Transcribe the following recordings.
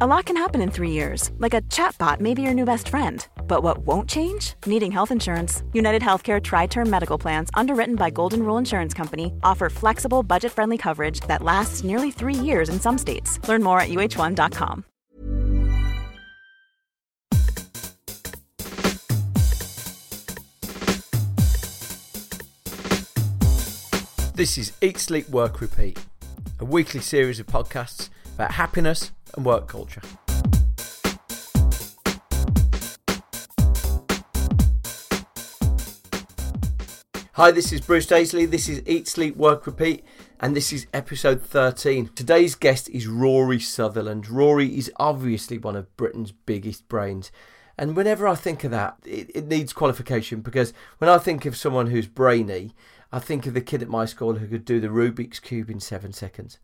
A lot can happen in three years, like a chatbot may be your new best friend. But what won't change? Needing health insurance. United Healthcare Tri Term Medical Plans, underwritten by Golden Rule Insurance Company, offer flexible, budget friendly coverage that lasts nearly three years in some states. Learn more at uh1.com. This is Eat, Sleep, Work, Repeat, a weekly series of podcasts about happiness and work culture. Hi, this is Bruce Daisley. This is Eat, Sleep, Work, Repeat, and this is episode 13. Today's guest is Rory Sutherland. Rory is obviously one of Britain's biggest brains. And whenever I think of that, it, it needs qualification because when I think of someone who's brainy, I think of the kid at my school who could do the Rubik's Cube in seven seconds.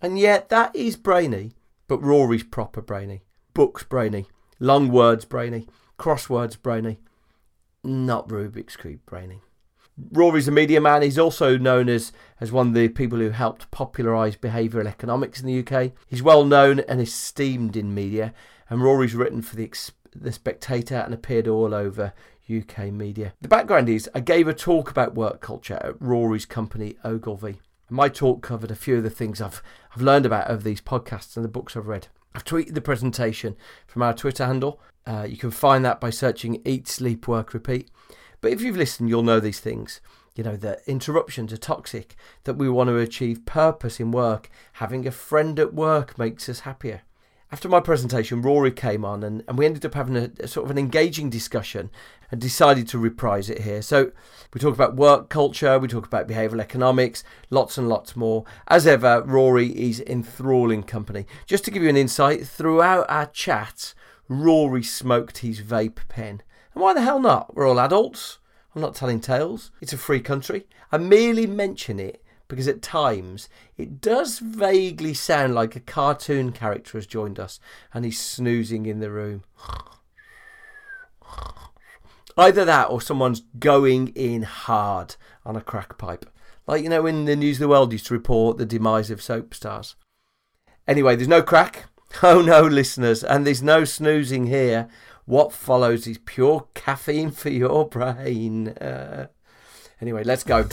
And yet, that is brainy, but Rory's proper brainy. Books brainy. Long words brainy. Crosswords brainy. Not Rubik's Cube brainy. Rory's a media man. He's also known as, as one of the people who helped popularise behavioural economics in the UK. He's well known and esteemed in media, and Rory's written for the, the Spectator and appeared all over UK media. The background is I gave a talk about work culture at Rory's company, Ogilvy. My talk covered a few of the things I've, I've learned about over these podcasts and the books I've read. I've tweeted the presentation from our Twitter handle. Uh, you can find that by searching Eat, Sleep, Work, Repeat. But if you've listened, you'll know these things. You know, that interruptions are toxic, that we want to achieve purpose in work. Having a friend at work makes us happier. After my presentation, Rory came on and, and we ended up having a, a, sort of an engaging discussion and decided to reprise it here. So we talk about work culture, we talk about behavioural economics, lots and lots more. As ever, Rory is enthralling company. Just to give you an insight, throughout our chat, Rory smoked his vape pen. And why the hell not? We're all adults. I'm not telling tales. It's a free country. I merely mention it because at times it does vaguely sound like a cartoon character has joined us and he's snoozing in the room. Either that or someone's going in hard on a crack pipe. Like, you know, when the News of the World used to report the demise of soap stars. Anyway, there's no crack. Oh no, listeners, and there's no snoozing here. What follows is pure caffeine for your brain. Uh, anyway, let's go.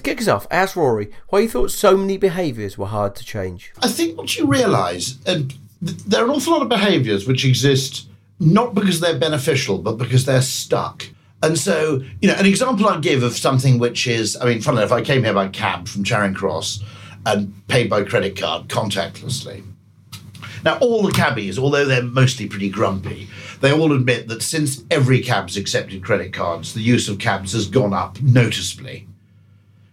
To kick us off, ask Rory why he thought so many behaviours were hard to change. I think what you realise, and th- there are an awful lot of behaviours which exist not because they're beneficial, but because they're stuck. And so, you know, an example I'd give of something which is, I mean, funnily enough, I came here by cab from Charing Cross and paid by credit card contactlessly. Now, all the cabbies, although they're mostly pretty grumpy, they all admit that since every cab's accepted credit cards, the use of cabs has gone up noticeably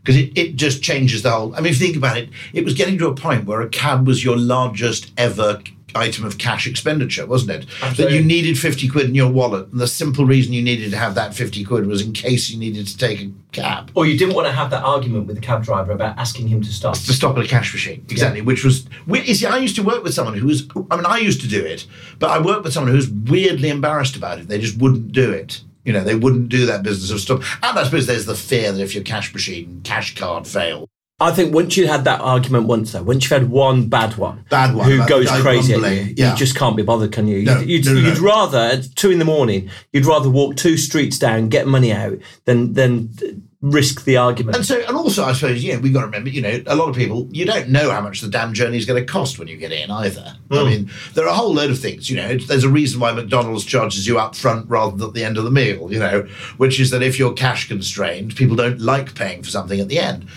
because it, it just changes the whole. I mean, if you think about it, it was getting to a point where a cab was your largest ever item of cash expenditure, wasn't it? Absolutely. That you needed 50 quid in your wallet. And the simple reason you needed to have that 50 quid was in case you needed to take a cab. Or you didn't want to have that argument with the cab driver about asking him to stop. To stop at a cash machine, exactly. Yeah. Which was, you see, I used to work with someone who was, I mean, I used to do it, but I worked with someone who was weirdly embarrassed about it. They just wouldn't do it. You know, they wouldn't do that business of stuff. And I suppose there's the fear that if your cash machine, cash card fail. I think once you had that argument once, though, once you've had one bad one, bad one who goes crazy, you, yeah. you just can't be bothered, can you? No, you'd, no, no, you'd rather at two in the morning, you'd rather walk two streets down, get money out, than than risk the argument. And so, and also, I suppose, yeah, we've got to remember, you know, a lot of people, you don't know how much the damn journey is going to cost when you get in either. Mm. I hmm. mean, there are a whole load of things, you know, there's a reason why McDonald's charges you up front rather than at the end of the meal, you know, which is that if you're cash constrained, people don't like paying for something at the end.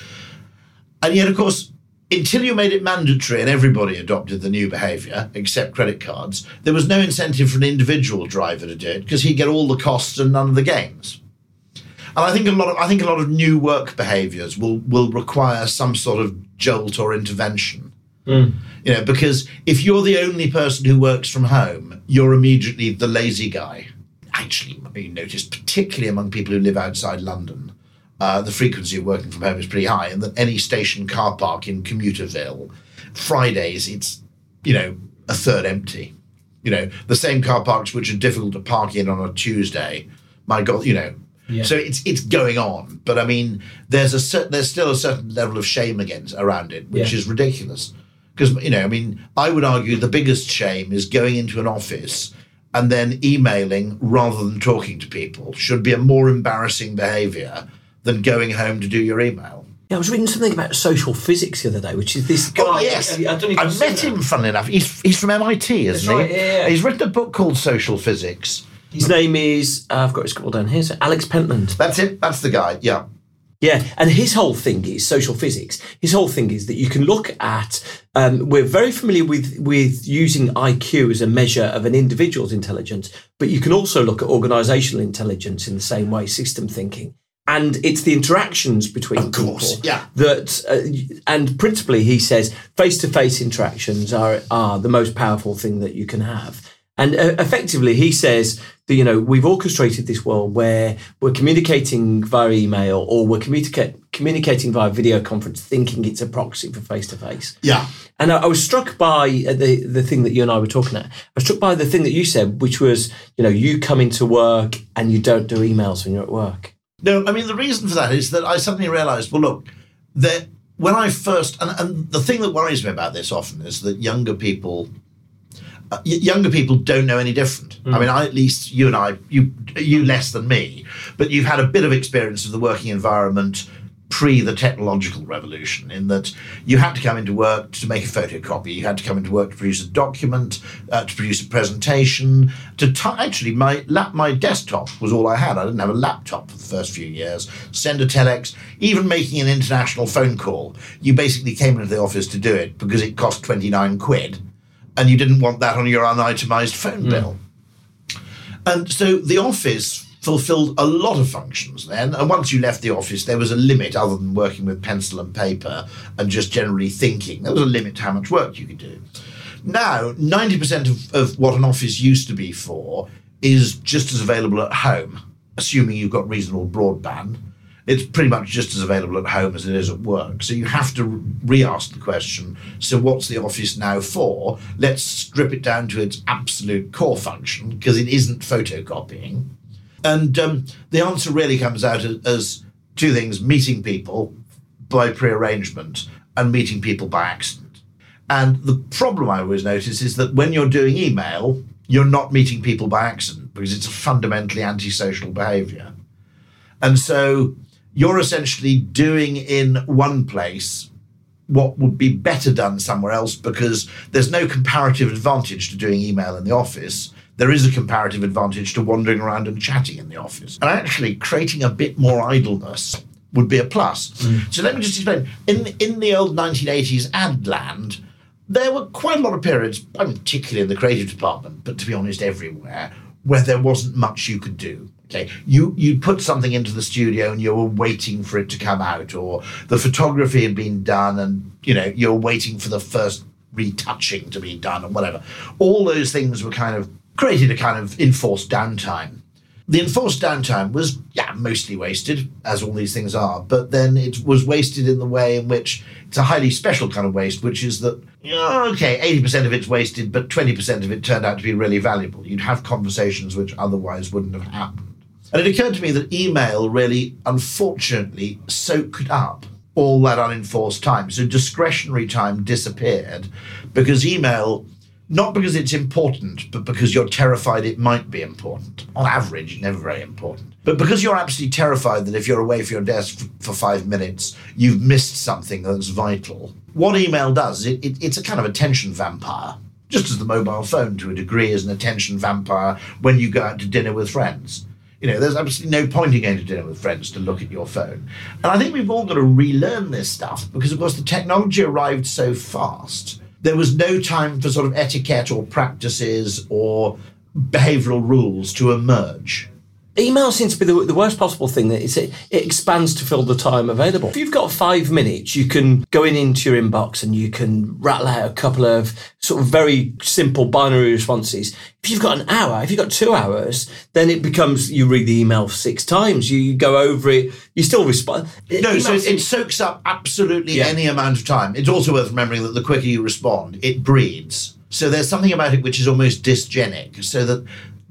And yet, of course, until you made it mandatory and everybody adopted the new behaviour, except credit cards, there was no incentive for an individual driver to do it because he'd get all the costs and none of the gains. And I think a lot of I think a lot of new work behaviours will will require some sort of jolt or intervention. You know, because if you're the only person who works from home, you're immediately the lazy guy. Actually, you notice, particularly among people who live outside London, uh, the frequency of working from home is pretty high, and that any station car park in Commuterville, Fridays, it's, you know, a third empty. You know, the same car parks which are difficult to park in on a Tuesday, my God, you know. So it's it's going on, but I mean, there's a cer- there's still a certain level of shame against around it, which Yeah. is ridiculous. Because you know, I mean, I would argue the biggest shame is going into an office and then emailing rather than talking to people should be a more embarrassing behaviour than going home to do your email. Yeah, I was reading something about social physics the other day, which is this oh, guy. Oh yes, I I met him. Funnily enough, he's he's from MIT, isn't That's he? right, yeah, yeah. He's written a book called Social Physics. His name is, uh, I've got his scroll down here, so Alex Pentland. That's it. That's the guy. Yeah. Yeah, and his whole thing is social physics. His whole thing is that you can look at. Um, we're very familiar with with using IQ as a measure of an individual's intelligence, but you can also look at organisational intelligence in the same way, system thinking, and it's the interactions between Of course, people yeah. that. Uh, and principally, he says face to face interactions are are the most powerful thing that you can have. And uh, effectively, he says you know we've orchestrated this world where we're communicating via email or we're communica- communicating via video conference, thinking it's a proxy for face to face. Yeah. And I, I was struck by uh, the the thing that you and I were talking at. I was struck by the thing that you said, which was you know you come into work and you don't do emails when you're at work. No, I mean the reason for that is that I suddenly realised. Well, look, that when I first and, and the thing that worries me about this often is that younger people, younger people don't know any different. I mean, I, at least you and I, you you less than me, but you've had a bit of experience of the working environment pre the technological revolution in that you had to come into work to make a photocopy. You had to come into work to produce a document uh, to produce a presentation to t- actually my lap my desktop was all i had. I didn't have a laptop for the first few years. Send a telex even making an international phone call. You basically came into the office to do it because it cost 29 quid and you didn't want that on your unitemized phone hmm. bill and so the office fulfilled a lot of functions then. And once you left the office, there was a limit other than working with pencil and paper and just generally thinking. There was a limit to how much work you could do. Now, 90% of, of what an office used to be for is just as available at home, assuming you've got reasonable broadband. It's pretty much just as available at home as it is at work. So you have to re ask the question so, what's the office now for? Let's strip it down to its absolute core function because it isn't photocopying. And um, the answer really comes out as, as two things meeting people by prearrangement and meeting people by accident. And the problem I always notice is that when you're doing email, you're not meeting people by accident because it's a fundamentally antisocial behavior. And so you're essentially doing in one place what would be better done somewhere else because there's no comparative advantage to doing email in the office. There is a comparative advantage to wandering around and chatting in the office. And actually, creating a bit more idleness would be a plus. Mm. So let me just explain. In, in the old 1980s ad land, there were quite a lot of periods, I mean, particularly in the creative department, but to be honest, everywhere, where there wasn't much you could do. Okay, you you put something into the studio and you were waiting for it to come out, or the photography had been done and you know you're waiting for the first retouching to be done or whatever. All those things were kind of created a kind of enforced downtime. The enforced downtime was, yeah, mostly wasted, as all these things are, but then it was wasted in the way in which it's a highly special kind of waste, which is that, okay, 80% of it's wasted, but 20% of it turned out to be really valuable. You'd have conversations which otherwise wouldn't have happened. And it occurred to me that email really, unfortunately, soaked up all that unenforced time. So discretionary time disappeared because email, not because it's important, but because you're terrified it might be important. On average, never very important. But because you're absolutely terrified that if you're away from your desk for five minutes, you've missed something that's vital. What email does, it, it, it's a kind of attention vampire. Just as the mobile phone, to a degree, is an attention vampire when you go out to dinner with friends. You know, there's absolutely no point in going to dinner with friends to look at your phone. And I think we've all got to relearn this stuff because, of course, the technology arrived so fast. There was no time for sort of etiquette or practices or behavioral rules to emerge. Email seems to be the, the worst possible thing that is it, it expands to fill the time available. If you've got five minutes, you can go in into your inbox and you can rattle out a couple of sort of very simple binary responses. If you've got an hour, if you've got two hours, then it becomes you read the email six times, you go over it, you still respond. No, so it, it soaks up absolutely Yeah. any amount of time. It's also worth remembering that the quicker you respond, it breeds. So there's something about it which is almost dysgenic. So that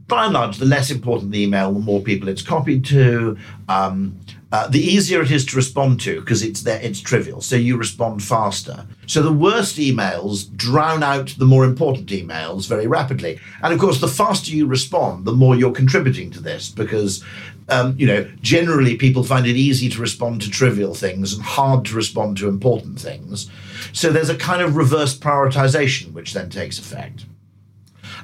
by and large, the less important the email, the more people it's copied to. Um, uh, the easier it is to respond to because it's there, it's trivial. So you respond faster. So the worst emails drown out the more important emails very rapidly. And of course, the faster you respond, the more you're contributing to this because um, you know, generally people find it easy to respond to trivial things and hard to respond to important things. So there's a kind of reverse prioritization which then takes effect.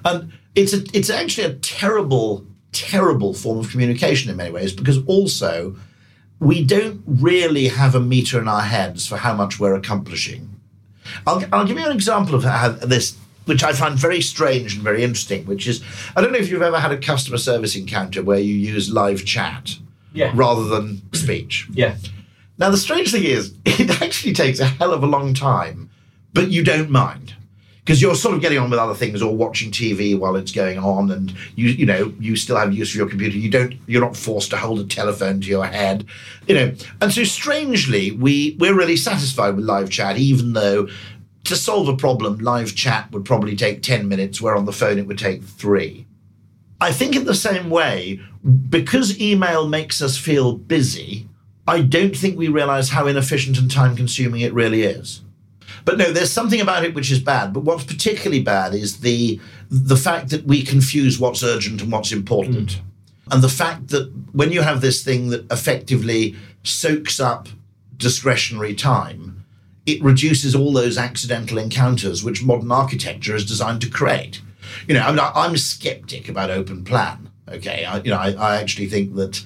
And it's a, it's actually a terrible, terrible form of communication in many ways because also we don't really have a meter in our heads for how much we're accomplishing. I'll, I'll give you an example of how this, which I find very strange and very interesting, which is I don't know if you've ever had a customer service encounter where you use live chat Yeah. rather than speech. Yeah. Now, the strange thing is, it actually takes a hell of a long time, but you don't mind. Because you're sort of getting on with other things or watching TV while it's going on, and you you know you still have use for your computer. You don't you're not forced to hold a telephone to your head, you know. And so strangely, we we're really satisfied with live chat, even though to solve a problem, live chat would probably take ten minutes, where on the phone it would take three. I think in the same way, because email makes us feel busy, I don't think we realize how inefficient and time consuming it really is. But no, there's something about it which is bad. But what's particularly bad is the the fact that we confuse what's urgent and what's important. Mm. And the fact that when you have this thing that effectively soaks up discretionary time, it reduces all those accidental encounters which modern architecture is designed to create. You know, I'm, I'm a skeptic about open plan. Okay, I, you know, I, I actually think that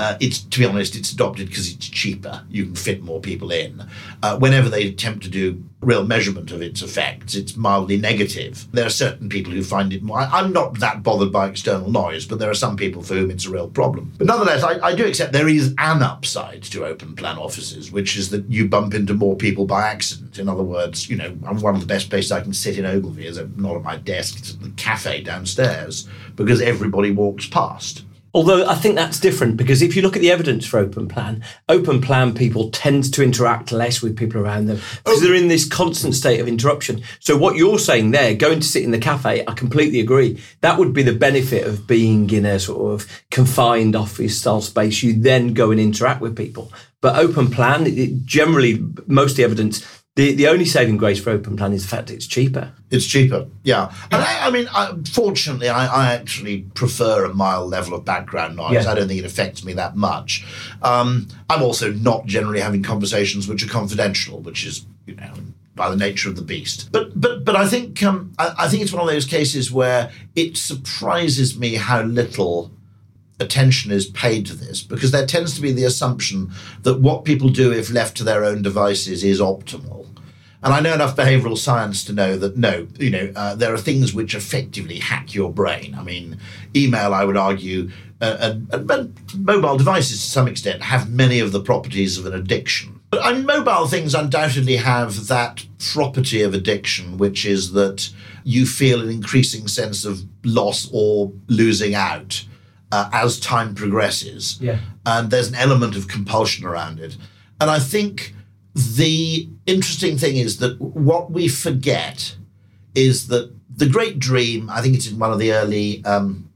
uh, it's to be honest, it's adopted because it's cheaper. You can fit more people in. Uh, whenever they attempt to do real measurement of its effects, it's mildly negative. There are certain people who find it more. I, I'm not that bothered by external noise, but there are some people for whom it's a real problem. But nonetheless, I, I do accept there is an upside to open plan offices, which is that you bump into more people by accident. In other words, you know, I'm one of the best places I can sit in Ogilvy is not at my desk, it's at the cafe downstairs because everybody walks past. Although I think that's different because if you look at the evidence for open plan, open plan people tend to interact less with people around them because oh. they're in this constant state of interruption. So what you're saying there, going to sit in the cafe, I completely agree. That would be the benefit of being in a sort of confined office style space. You then go and interact with people. But open plan, it- generally, most of the evidence, the, the only saving grace for open plan is the fact that it's cheaper. It's cheaper, yeah. And I, I mean, I, fortunately, I, I actually prefer a mild level of background noise. Yeah. I don't think it affects me that much. Um, I'm also not generally having conversations which are confidential, which is, you know, by the nature of the beast. But but but I think um, I, I think it's one of those cases where it surprises me how little attention is paid to this because there tends to be the assumption that what people do if left to their own devices is optimal. And I know enough behavioral science to know that no, you know, uh, there are things which effectively hack your brain. I mean, email, I would argue, uh, and, and, and mobile devices to some extent have many of the properties of an addiction. But I mean, mobile things undoubtedly have that property of addiction, which is that you feel an increasing sense of loss or losing out uh, as time progresses. Yeah. And there's an element of compulsion around it. And I think the interesting thing is that what we forget is that the great dream, I think it's in one of the early, um,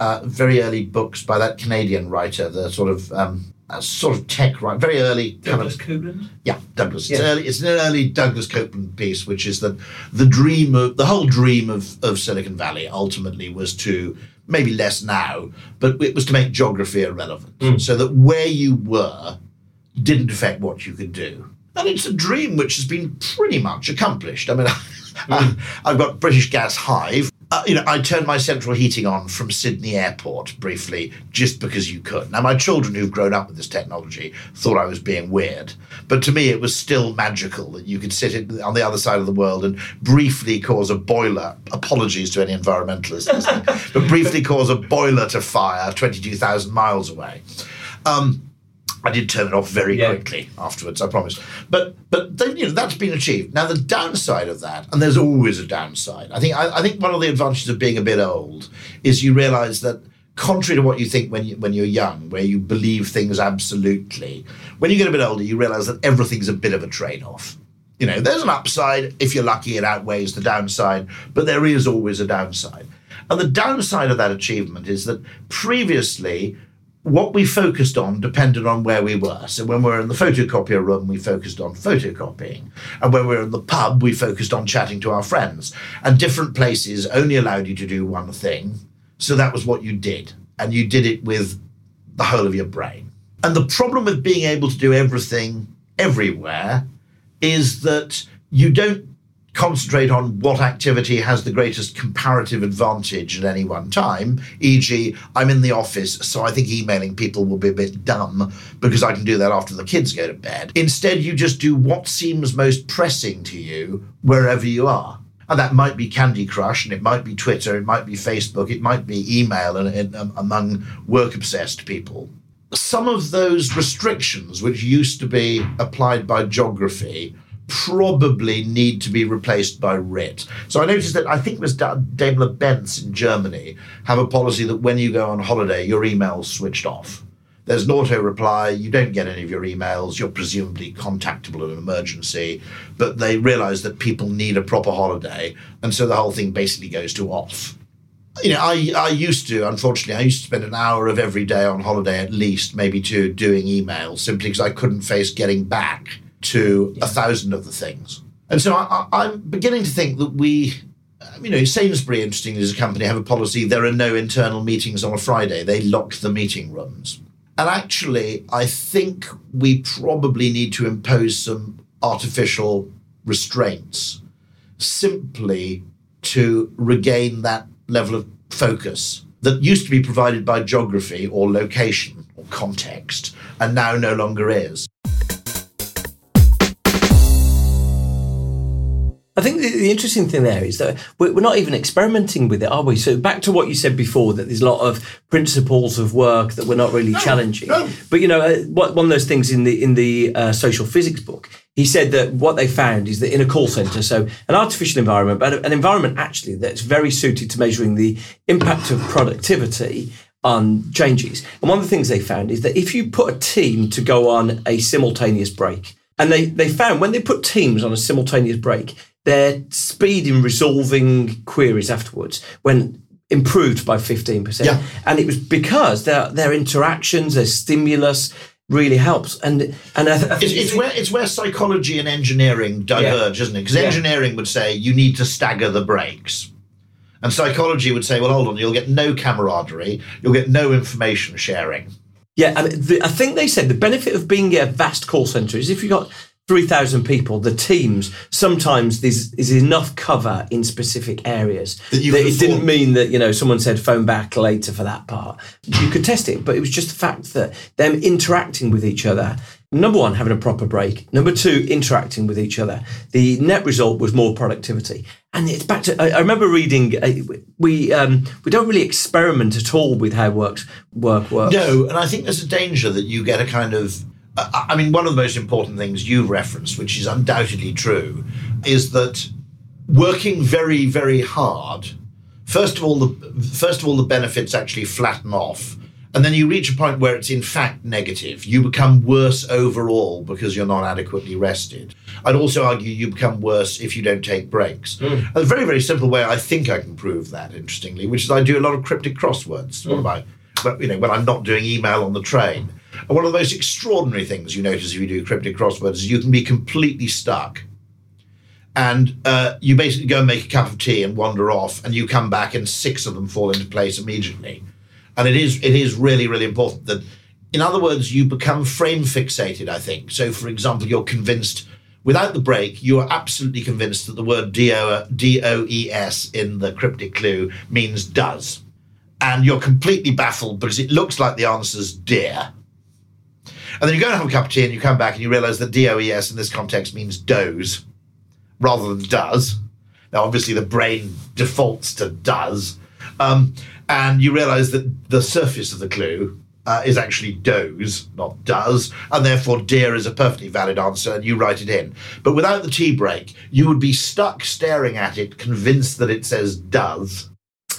uh, very early books by that Canadian writer, the sort of, um, uh, sort of tech, right? Very early kind of Coupland? yeah, Douglas. It's, early, it's an early Douglas Coupland piece, which is that the dream of the whole dream of, of Silicon Valley ultimately was to maybe less now, but it was to make geography irrelevant, so that where you were didn't affect what you could do. And it's a dream which has been pretty much accomplished. I mean, I've got British Gas Hive. Uh, you know, I turned my central heating on from Sydney Airport briefly, just because you could. Now, my children who've grown up with this technology thought I was being weird, but to me, it was still magical that you could sit on the other side of the world and briefly cause a boiler. Apologies to any environmentalists but briefly cause a boiler to fire 22,000 miles away. Um, I did turn it off very yeah. quickly afterwards, I promise. But but then, you know that's been achieved. Now the downside of that, and there's always a downside. I think I, I think one of the advantages of being a bit old is you realise that contrary to what you think when you, when you're young, where you believe things absolutely, when you get a bit older, you realise that everything's a bit of a trade-off. You know, there's an upside if you're lucky; it outweighs the downside, but there is always a downside. And the downside of that achievement is that previously what we focused on depended on where we were. So when we were in the photocopier room, we focused on photocopying. And when we were in the pub, we focused on chatting to our friends. And different places only allowed you to do one thing. So that was what you did. And you did it with the whole of your brain. And the problem with being able to do everything everywhere is that you don't concentrate on what activity has the greatest comparative advantage at any one time. E.g., I'm in the office, so I think emailing people will be a bit dumb because I can do that after the kids go to bed. Instead, you just do what seems most pressing to you wherever you are. And that might be Candy Crush, and it might be Twitter, it might be Facebook, it might be email and, and um, among work obsessed people. Some of those restrictions, which used to be applied by geography, probably need to be replaced by writ. So I noticed that I think it was Daimler Benz in Germany have a policy that when you go on holiday, your email's switched off. There's an auto reply, you don't get any of your emails, you're presumably contactable in an emergency, but they realize that people need a proper holiday, and so the whole thing basically goes to off. You know, I, I used to, unfortunately, I used to spend an hour of every day on holiday at least, maybe two, doing emails simply because I couldn't face getting back to yeah. a thousand other things. And so I, am beginning to think that we, um, you know, Sainsbury, interestingly, as a company, have a policy there are no internal meetings on a Friday. They lock the meeting rooms. And actually, I think we probably need to impose some artificial restraints simply to regain that level of focus that used to be provided by geography or location or context and now no longer is. I think the, the, interesting thing there is that we're, we're, not even experimenting with it, are we? So back to what you said before, that there's a lot of principles of work that we're not really no, challenging. No. But you know, uh, one of those things in the in the uh, social physics book, he said that what they found is that in a call center, so an artificial environment, but an environment actually that's very suited to measuring the impact of productivity on changes. And one of the things they found is that if you put a team to go on a simultaneous break, and they, they found when they put teams on a simultaneous break, their speed in resolving queries afterwards went improved by 15%. Yeah. And it was because their their interactions, their stimulus really helps. And and I th- it's, it's, where it's where psychology and engineering diverge, yeah. isn't it? Because engineering yeah. would say you need to stagger the breaks. And psychology would say, well, hold on, you'll get no camaraderie, you'll get no information sharing. Yeah, and the, I think they said the benefit of being a vast call center is if you've got 3,000 people, the teams, sometimes there's is enough cover in specific areas that, that it didn't mean that, you know, someone said phone back later for that part. You could test it, but it was just the fact that them interacting with each other, number one, having a proper break, number two, interacting with each other. The net result was more productivity. And it's back to, I, I remember reading, uh, we um, we don't really experiment at all with how works, work works. No, and I think there's a danger that you get a kind of I mean, one of the most important things you referenced, which is undoubtedly true, is that working very, very hard. First of all, the first of all, the benefits actually flatten off, and then you reach a point where it's in fact negative. You become worse overall because you're not adequately rested. I'd also argue you become worse if you don't take breaks. Mm. A very, very simple way I think I can prove that, interestingly, which is I do a lot of cryptic crosswords. Mm. What about, you know, when I'm not doing email on the train. And one of the most extraordinary things you notice if you do cryptic crosswords is you can be completely stuck. And uh, you basically go and make a cup of tea and wander off, and you come back, and six of them fall into place immediately. And it is it is really really important that, in other words, you become frame fixated. I think so. For example, you're convinced Without the break, you are absolutely convinced that the word D-O-E-S in the cryptic clue means does. And you're completely baffled because it looks like the answer's dear. And then you go and have a cup of tea and you come back and you realize that DOES in this context means does rather than does. Now, obviously, the brain defaults to does. Um, and you realize that the surface of the clue uh, is actually does, not does, and therefore dear is a perfectly valid answer, and you write it in. But without the tea break, you would be stuck staring at it, convinced that it says does.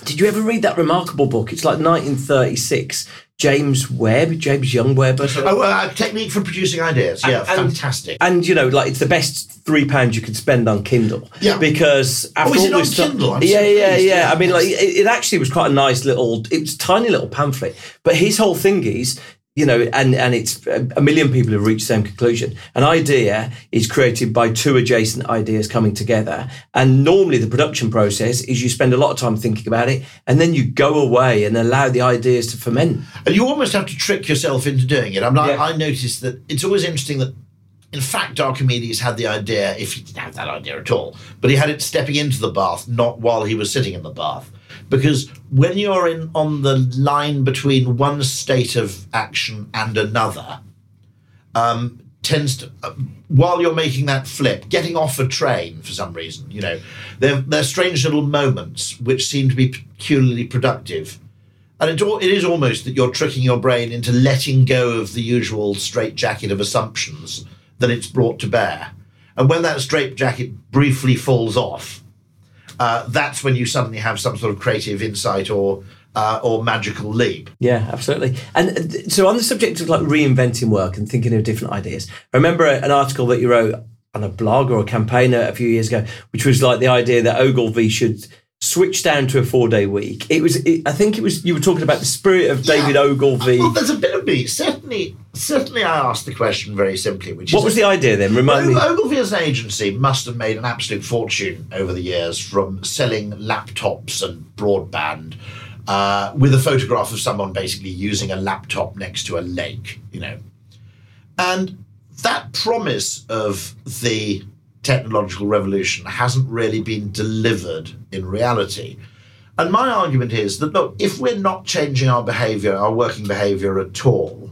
Did you ever read that remarkable book? It's like 1936. James Webb, James Young Webb. Oh, uh, technique for producing ideas. Yeah, And- fantastic. And you know, like it's the best three pounds you can spend on Kindle. Yeah. Because after is all it on stuff- Kindle? I'm yeah, yeah, yeah. Yeah. I mean, like it, it actually was quite a nice little. It was tiny little pamphlet, but his whole thing is. You know, and, and it's a million people have reached the same conclusion. An idea is created by two adjacent ideas coming together. And normally the production process is you spend a lot of time thinking about it and then you go away and allow the ideas to ferment. And you almost have to trick yourself into doing it. I'm like, Yeah. I noticed that it's always interesting that, in fact, Archimedes had the idea, if he didn't have that idea at all, but he had it stepping into the bath, not while he was sitting in the bath. Because when you're in on the line between one state of action and another, um, tends to, uh, while you're making that flip, getting off a train for some reason, you know, they're, they're strange little moments which seem to be peculiarly productive. And it, it is almost that you're tricking your brain into letting go of the usual straitjacket of assumptions that it's brought to bear. And when that straitjacket briefly falls off, uh, that's when you suddenly have some sort of creative insight or uh, or magical leap. Yeah, absolutely. And uh, so, on the subject of like reinventing work and thinking of different ideas, I remember an article that you wrote on a blog or a campaign a a few years ago, which was like the idea that Ogilvy should switch down to a four-day week. It was, it, I think, it was you were talking about the spirit of David Yeah. Ogilvy. Well, there's a bit of me. Certainly, certainly, I asked the question very simply, which What was the idea then? Remind me. Ogilvy as an agency must have made an absolute fortune over the years from selling laptops and broadband uh, with a photograph of someone basically using a laptop next to a lake, you know. And that promise of the technological revolution hasn't really been delivered in reality. And my argument is that, look, if we're not changing our behavior, our working behavior at all,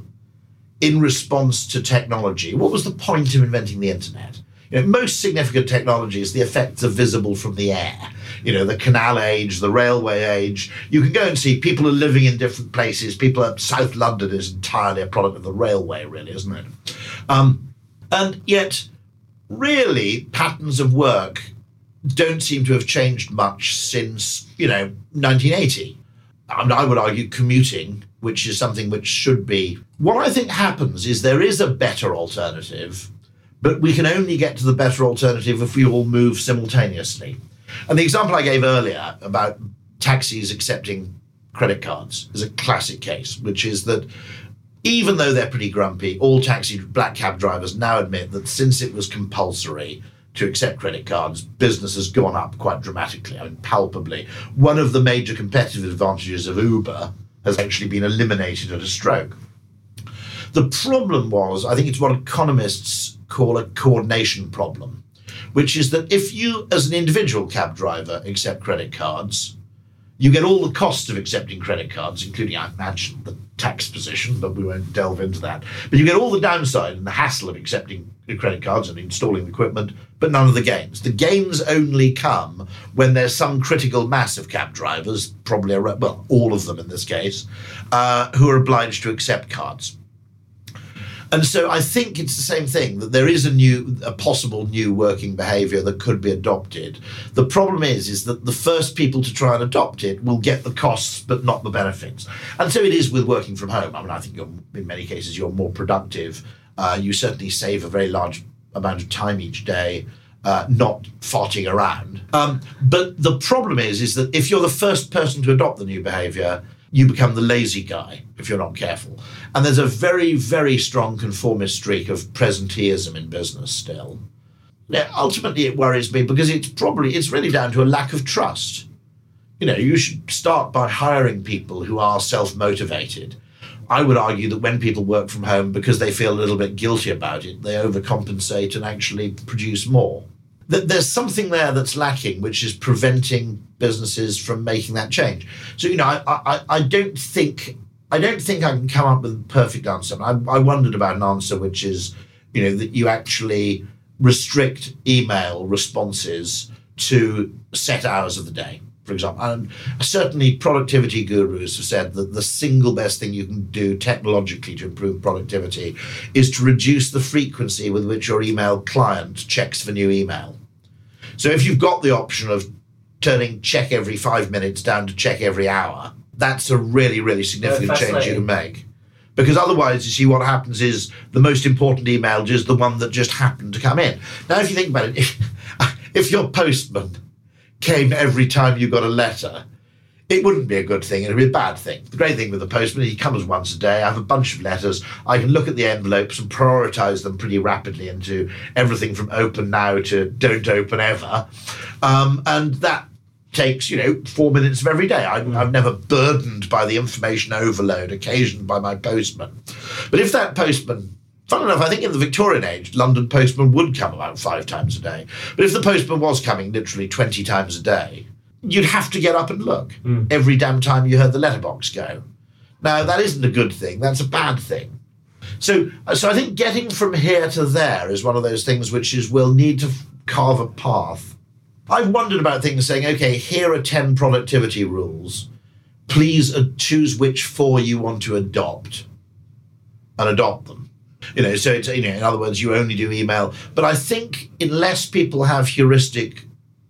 in response to technology. What was the point of inventing the internet? You know, most significant technologies, the effects are visible from the air. You know, the canal age, the railway age. You can go and see people are living in different places. People are, South London is entirely a product of the railway, really, isn't it? Um, and yet, really, patterns of work don't seem to have changed much since, you know, 1980. I, mean, I would argue commuting, which is something which should be. What I think happens is there is a better alternative, but we can only get to the better alternative if we all move simultaneously. And the example I gave earlier about taxis accepting credit cards is a classic case, which is that even though they're pretty grumpy, all taxi black cab drivers now admit that since it was compulsory to accept credit cards, business has gone up quite dramatically, I mean, palpably. One of the major competitive advantages of Uber has actually been eliminated at a stroke. The problem was, I think it's what economists call a coordination problem, which is that if you, as an individual cab driver, accept credit cards, you get all the costs of accepting credit cards, including, I imagine, the tax position, but we won't delve into that. But you get all the downside and the hassle of accepting credit cards and installing equipment, but none of the gains. The gains only come when there's some critical mass of cab drivers, probably, well, all of them in this case, uh, who are obliged to accept cards. And so I think it's the same thing that there is a new, a possible new working behaviour that could be adopted. The problem is, is that the first people to try and adopt it will get the costs but not the benefits. And so it is with working from home. I mean, I think in many cases you're more productive. Uh, you certainly save a very large amount of time each day. Uh, not farting around. Um, but the problem is, is that if you're the first person to adopt the new behaviour, you become the lazy guy if you're not careful. And there's a very, very strong conformist streak of presenteeism in business still. Now, ultimately, it worries me because it's probably, it's really down to a lack of trust. You know, you should start by hiring people who are self motivated I would argue that when people work from home because they feel a little bit guilty about it, they overcompensate and actually produce more. There's something there that's lacking, which is preventing businesses from making that change. So, you know, I, I, I don't think I don't think I can come up with a perfect answer. I, I wondered about an answer which is, you know, that you actually restrict email responses to set hours of the day for example. And certainly, productivity gurus have said that the single best thing you can do technologically to improve productivity is to reduce the frequency with which your email client checks for new email. So, if you've got the option of turning check every five minutes down to check every hour, that's a really, really significant change you can make. Because otherwise, you see, what happens is the most important email is the one that just happened to come in. Now, if you think about it, if, if your postman came every time you got a letter, it wouldn't be a good thing. It'd be a bad thing. The great thing with the postman, he comes once a day. I have a bunch of letters. I can look at the envelopes and prioritize them pretty rapidly into everything from open now to don't open ever. Um, and that takes, you know, four minutes of every day. I, mm. I'm never burdened by the information overload occasioned by my postman. But if that postman Fun enough, I think in the Victorian age, London postmen would come about five times a day. But if the postman was coming literally 20 times a day, you'd have to get up and look mm. every damn time you heard the letterbox go. Now, that isn't a good thing, that's a bad thing. So, so I think getting from here to there is one of those things which is we'll need to carve a path. I've wondered about things saying, okay, here are 10 productivity rules. Please uh, choose which four you want to adopt and adopt them. You know, so it's, you know, in other words, you only do email. But I think unless people have heuristic,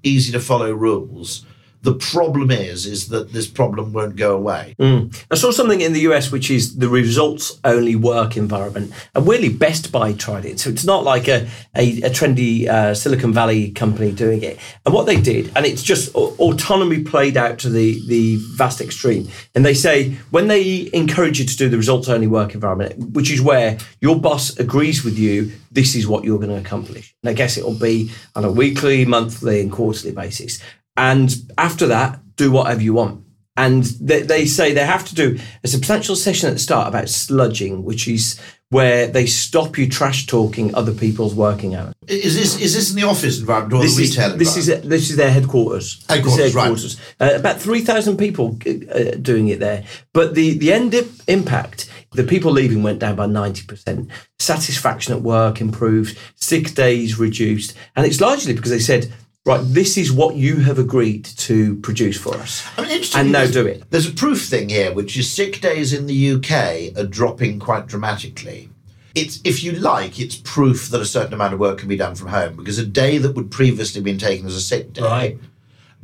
easy to follow rules, the problem is, is that this problem won't go away. Mm. I saw something in the US which is the results only work environment, and really Best Buy tried it. So it's not like a a, a trendy uh, Silicon Valley company doing it. And what they did, and it's just autonomy played out to the the vast extreme. And they say when they encourage you to do the results only work environment, which is where your boss agrees with you, this is what you're going to accomplish. And I guess it'll be on a weekly, monthly, and quarterly basis. And after that, do whatever you want. And they, they say they have to do a substantial session at the start about sludging, which is where they stop you trash talking other people's working hours. Is this is this in the office environment or this the retail is, This is this is their headquarters. Headquarters, headquarters. Right. Uh, about three thousand people uh, doing it there, but the the end impact. The people leaving went down by 90%. Satisfaction at work improved, sick days reduced. And it's largely because they said right, this is what you have agreed to produce for us. I mean, and now do it. There's a proof thing here, which is sick days in the UK are dropping quite dramatically. It's, if you like, it's proof that a certain amount of work can be done from home because a day that would previously been taken as a sick day right.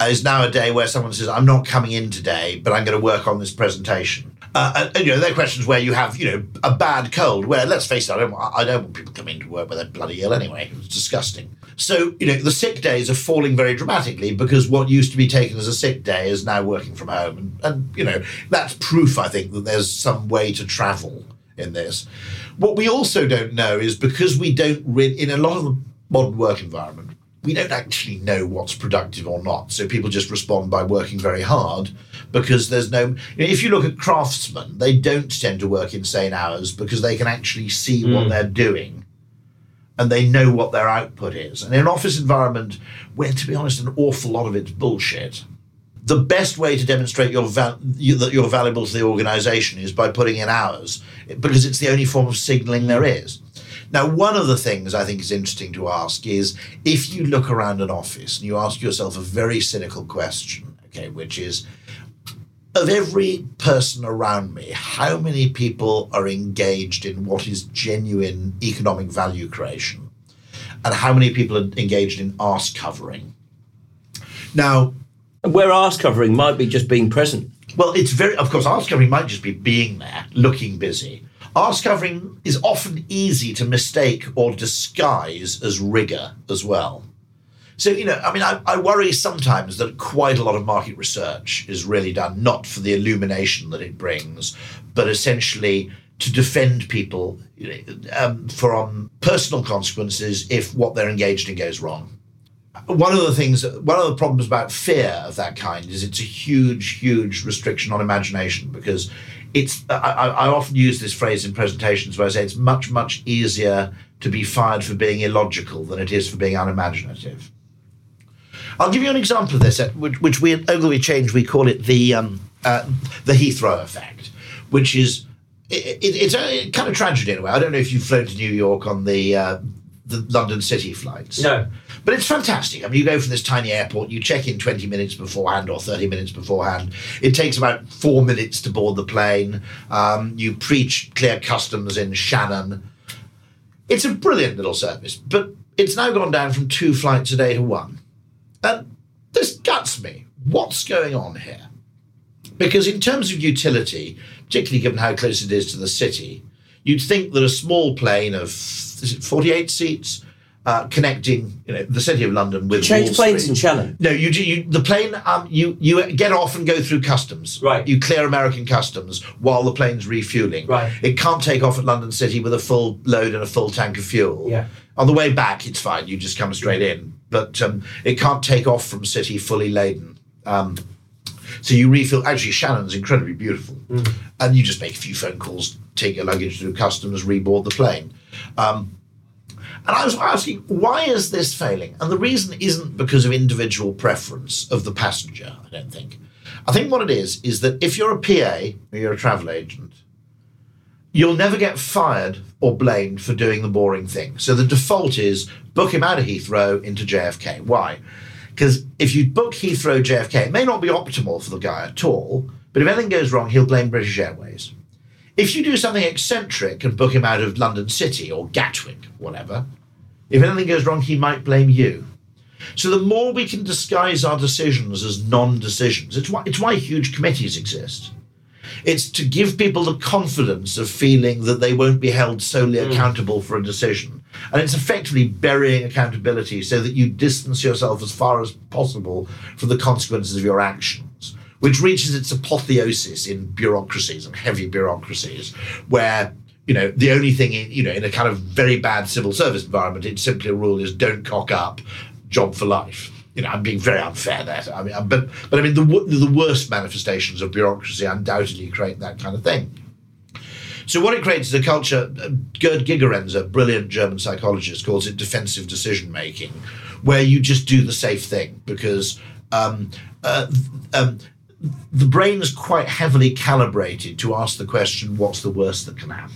is now a day where someone says, I'm not coming in today, but I'm going to work on this presentation. Uh, and, and, you know, there are questions where you have, you know, a bad cold. Where let's face it, I don't, I don't want people coming to work where they're bloody ill anyway. It's disgusting. So you know, the sick days are falling very dramatically because what used to be taken as a sick day is now working from home, and, and you know, that's proof, I think, that there's some way to travel in this. What we also don't know is because we don't really, in a lot of the modern work environment, we don't actually know what's productive or not. So people just respond by working very hard because there's no. If you look at craftsmen, they don't tend to work insane hours because they can actually see mm. what hmm. they're doing and they know what their output is. And in an office environment where, to be honest, an awful lot of it's bullshit, the best way to demonstrate you're val- you, that you're valuable to the organization is by putting in hours because it's the only form of signaling there is. Now, one of the things I think is interesting to ask is if you look around an office and you ask yourself a very cynical question, okay, which is of every person around me, how many people are engaged in what is genuine economic value creation? And how many people are engaged in arse covering? Now, where arse covering might be just being present. Well, it's very, of course, arse covering might just be being there, looking busy. Arse covering is often easy to mistake or disguise as rigor as well. So, you know, I mean, I, I, worry sometimes that quite a lot of market research is really done not for the illumination that it brings, but essentially to defend people um, from personal consequences if what they're engaged in goes wrong. One of the things, one of the problems about fear of that kind is it's a huge, huge restriction on imagination because it's I, I often use this phrase in presentations where I say it's much much easier to be fired for being illogical than it is for being unimaginative. I'll give you an example of this, uh, which, which we at Ogilvy Change we call it the um, uh, the Heathrow effect, which is it, it, it's a kind of tragedy in a way. I don't know if you've flown to New York on the uh, the London City flights. No. But it's fantastic. I mean, you go from this tiny airport, you check in 20 minutes beforehand or 30 minutes beforehand. It takes about four minutes to board the plane. Um, you preach clear customs in Shannon. It's a brilliant little service, but it's now gone down from two flights a day to one. Guts me. What's going on here? Because in terms of utility, particularly given how close it is to the city, you'd think that a small plane of is it 48 seats uh, connecting you know, the city of London with Change Wall planes Street. in Shannon. No, you, you the plane. Um, you you get off and go through customs. Right. You clear American customs while the plane's refueling. Right. It can't take off at London City with a full load and a full tank of fuel. Yeah. On the way back, it's fine. You just come straight in. But um, it can't take off from City fully laden. Um, so you refill. Actually, Shannon's incredibly beautiful, and you just make a few phone calls, take your luggage through customs, reboard the plane. Um, and I was asking, why is this failing? And the reason isn't because of individual preference of the passenger, I don't think. I think what it is, is that if you're a PA or you're a travel agent, you'll never get fired or blamed for doing the boring thing. So the default is book him out of Heathrow into JFK. Why? Because if you book Heathrow JFK, it may not be optimal for the guy at all, but if anything goes wrong, he'll blame British Airways. If you do something eccentric and book him out of London City or Gatwick, whatever, if anything goes wrong, he might blame you. So the more we can disguise our decisions as non-decisions, it's why it's why huge committees exist. It's to give people the confidence of feeling that they won't be held solely hmm. accountable for a decision. And it's effectively burying accountability so that you distance yourself as far as possible from the consequences of your actions, which reaches its apotheosis in bureaucracies and heavy bureaucracies, where you know the only thing in, you know in a kind of very bad civil service environment, it's simply a rule is don't cock up, job for life. You know, I'm being very unfair there. I mean, but but I mean the the worst manifestations of bureaucracy undoubtedly create that kind of thing. So what it creates is a culture. uh, Gerd Gigerenzer, a brilliant German psychologist, calls it defensive decision making, where you just do the safe thing because um, uh, um, the brain is quite heavily calibrated to ask the question, "What's the worst that can happen?"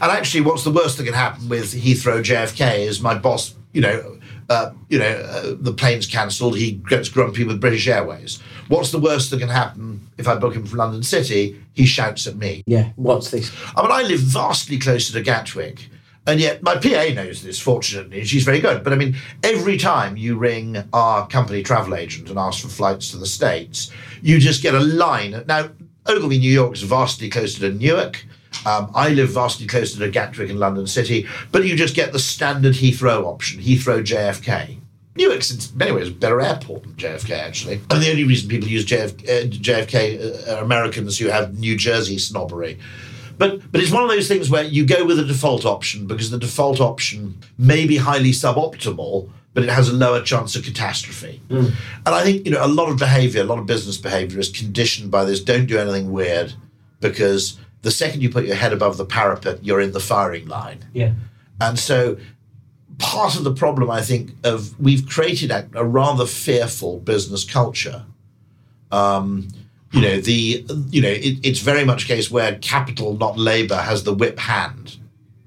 And actually, what's the worst that can happen with Heathrow JFK is my boss, you know, uh, you know, uh, the plane's cancelled. He gets grumpy with British Airways. What's the worst that can happen if I book him from London City? He shouts at me. Yeah. What's this? I mean, I live vastly closer to Gatwick, and yet my PA knows this, fortunately, and she's very good. But I mean, every time you ring our company travel agent and ask for flights to the States, you just get a line. Now, Ogilvy, New York is vastly closer to Newark. Um, I live vastly closer to Gatwick and London City, but you just get the standard Heathrow option, Heathrow JFK. Newark's in many ways a better airport than JFK, actually. And the only reason people use JFK, uh, JFK are Americans who have New Jersey snobbery. But but it's one of those things where you go with a default option because the default option may be highly suboptimal, but it has a lower chance of catastrophe. And I think you know a lot of behaviour, a lot of business behaviour is conditioned by this: don't do anything weird, because the second you put your head above the parapet, you're in the firing line. Yeah. And so part of the problem, I think, of we've created a, a rather fearful business culture. Um, you know, the you know, it, it's very much a case where capital, not labour, has the whip hand.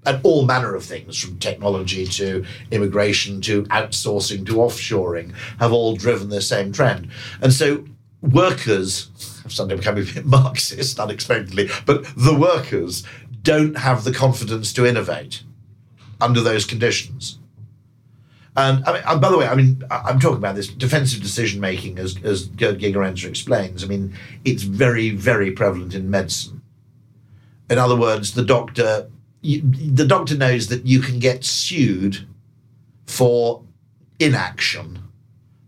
And all manner of things, from technology to immigration to outsourcing to offshoring, have all driven the same trend. And so workers, I'm suddenly becoming a bit Marxist unexpectedly, but the workers don't have the confidence to innovate under those conditions. And, I mean, and by the way, I mean, I'm talking about this defensive decision making, as, as Gerd Gigerenzer explains. I mean, it's very, very prevalent in medicine. In other words, the doctor, you, the doctor knows that you can get sued for inaction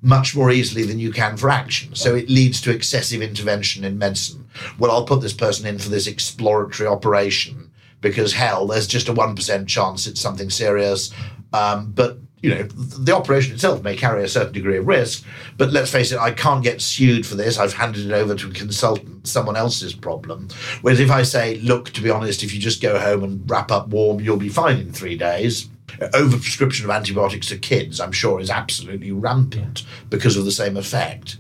much more easily than you can for action. So it leads to excessive intervention in medicine. Well, I'll put this person in for this exploratory operation because hell, there's just a 1% chance it's something serious. Um, but you know, the operation itself may carry a certain degree of risk, but let's face it, I can't get sued for this. I've handed it over to a consultant, someone else's problem. Whereas if I say, look, to be honest, if you just go home and wrap up warm, you'll be fine in three days. Overprescription of antibiotics to kids, I'm sure, is absolutely rampant because of the same effect.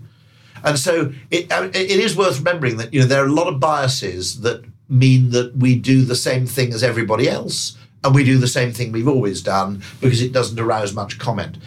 And so it, it is worth remembering that you know there are a lot of biases that mean that we do the same thing as everybody else and we do the same thing we've always done because it doesn't arouse much comment.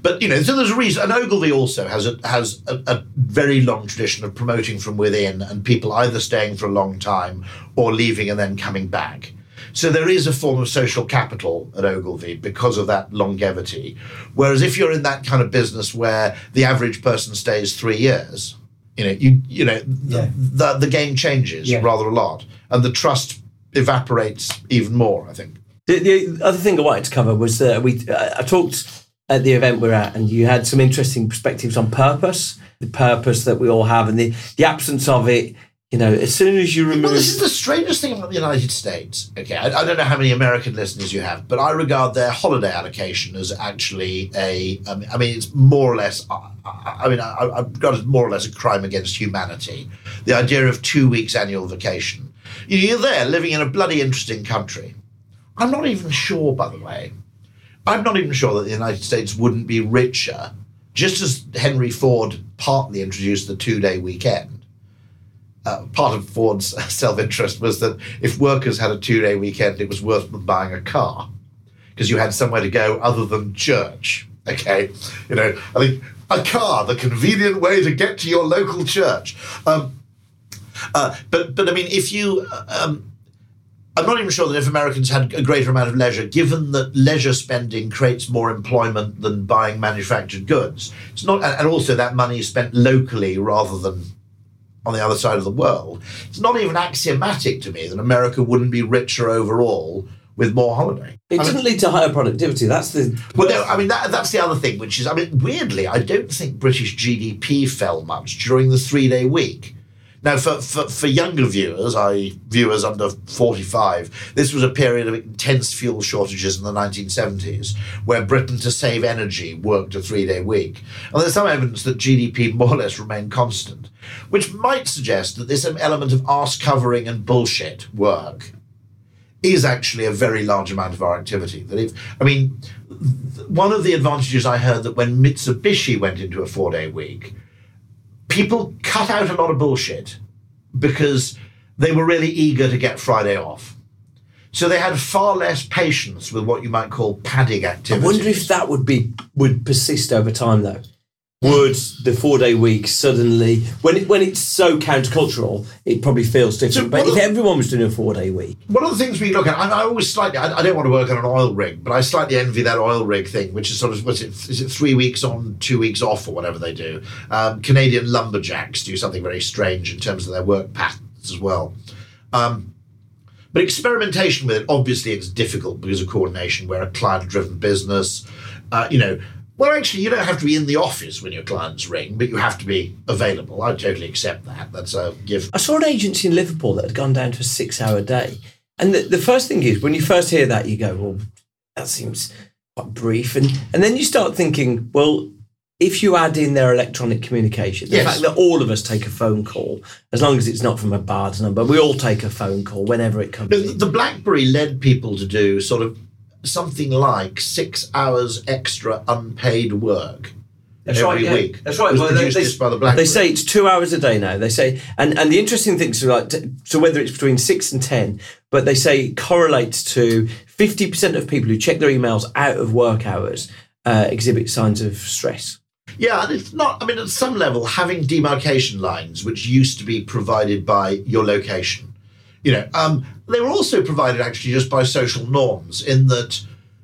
But you know, so there's a reason. And Ogilvy also has a has a, a, very long tradition of promoting from within, and people either staying for a long time or leaving and then coming back. So there is a form of social capital at Ogilvy because of that longevity. Whereas if you're in that kind of business where the average person stays three years, you know, you you know, yeah. the, the game changes yeah. rather a lot, and the trust evaporates even more. I think. The, the other thing I wanted to cover was uh, we uh, I talked at the event we're at, and you had some interesting perspectives on purpose, the purpose that we all have, and the the absence of it. You know, as soon as you remove. Well, this is the strangest thing about the United States. Okay, I, I, don't know how many American listeners you have, but I regard their holiday allocation as actually a. I mean, it's more or less. I, I mean, I, I've got it more or less a crime against humanity. The idea of two weeks annual vacation. You're there living in a bloody interesting country I'm not even sure, by the way, I'm not even sure that the United States wouldn't be richer, just as Henry Ford partly introduced the two day weekend. Uh, part of Ford's self interest was that if workers had a two day weekend, it was worth them buying a car because you had somewhere to go other than church. Okay, you know, I think a car, the convenient way to get to your local church. Um, uh, but but I mean, if you um, I'm not even sure that if Americans had a greater amount of leisure, given that leisure spending creates more employment than buying manufactured goods, it's not, and also that money is spent locally rather than on the other side of the world. It's not even axiomatic to me that America wouldn't be richer overall with more holiday. It I didn't lead to higher productivity. That's the well. No, I mean that, that's the other thing, which is I mean weirdly, I don't think British GDP fell much during the three day week. Now, for, for, for younger viewers, i.e., viewers under 45, this was a period of intense fuel shortages in the 1970s, where Britain, to save energy, worked a three day week. And there's some evidence that GDP more or less remained constant, which might suggest that this element of arse covering and bullshit work is actually a very large amount of our activity. That if, I mean, one of the advantages I heard that when Mitsubishi went into a four day week, people cut out a lot of bullshit because they were really eager to get Friday off. So they had far less patience with what you might call padding activity. I wonder if that would be would persist over time though would the four day week suddenly when it, when it's so countercultural it probably feels different. so but if everyone was doing a four day week one of the things we look at I, I always slightly I, I, don't want to work on an oil rig but I slightly envy that oil rig thing which is sort of what's it is it three weeks on two weeks off or whatever they do. Um, Canadian lumberjacks do something very strange in terms of their work patterns as well. Um, but experimentation with it obviously it's difficult because of coordination. We're a client driven business. Uh, you know well, actually, you don't have to be in the office when your clients ring, but you have to be available. I totally accept that. That's a gift. I saw an agency in Liverpool that had gone down to a six hour day. And the, the first thing is, when you first hear that, you go, well, that seems quite brief. And, and then you start thinking, well, if you add in their electronic communication, the yes. fact that all of us take a phone call, as long as it's not from a barred number, we all take a phone call whenever it comes. No, the BlackBerry led people to do sort of something like six hours extra unpaid work. That's every right, yeah. week. That's right. Well, they, the they, say it's two hours a day now. They say, and, and the interesting things are like, so whether it's between six and ten, but they say correlates to fifty percent of people who check their emails out of work hours uh, exhibit signs of stress. Yeah, and it's not. I mean, at some level, having demarcation lines, which used to be provided by your location, you know, um, they were also provided actually just by social norms in that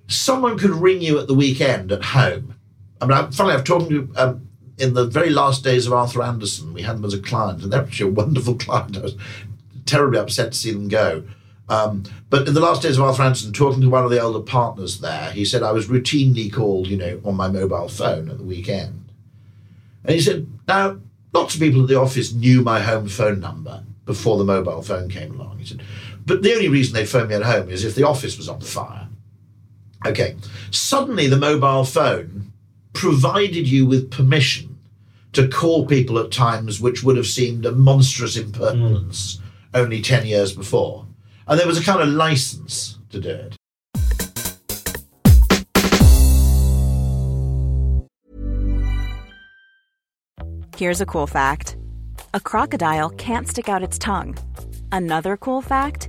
someone could ring you at the weekend at home. I mean, I, funnily, I've talked to um, in the very last days of Arthur Andersen, We had them as a client, and they're actually a wonderful client. I was terribly upset to see them go. Um, but in the last days of Arthur Andersen, talking to one of the older partners there, he said I was routinely called, you know, on my mobile phone at the weekend. And he said, now, lots of people at the office knew my home phone number before the mobile phone came along. He said, but the only reason they'd phone me at home is if the office was on fire. Okay. Suddenly, the mobile phone provided you with permission to call people at times which would have seemed a monstrous impertinence only 10 years before. And there was a kind of license to do it. Here's a cool fact a crocodile can't stick out its tongue. Another cool fact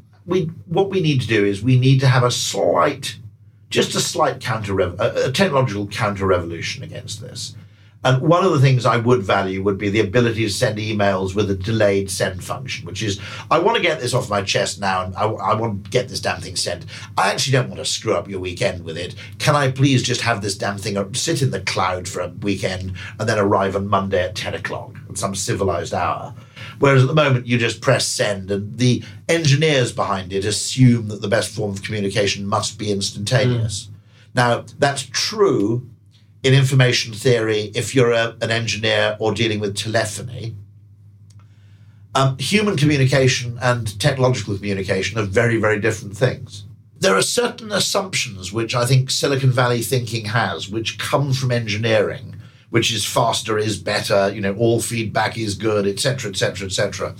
we what we need to do is we need to have a slight, just a slight counter a, a technological counter revolution against this. And one of the things I would value would be the ability to send emails with a delayed send function, which is I want to get this off my chest now and I, I, want to get this damn thing sent. I actually don't want to screw up your weekend with it. Can I please just have this damn thing uh, sit in the cloud for a weekend and then arrive on Monday at 10 o'clock at some civilized hour? Whereas at the moment, you just press send, and the engineers behind it assume that the best form of communication must be instantaneous. Mm. Now, that's true in information theory if you're a, an engineer or dealing with telephony. Um, human communication and technological communication are very, very different things. There are certain assumptions which I think Silicon Valley thinking has, which come from engineering, which is faster is better, you know, all feedback is good, etc., etc., etc.,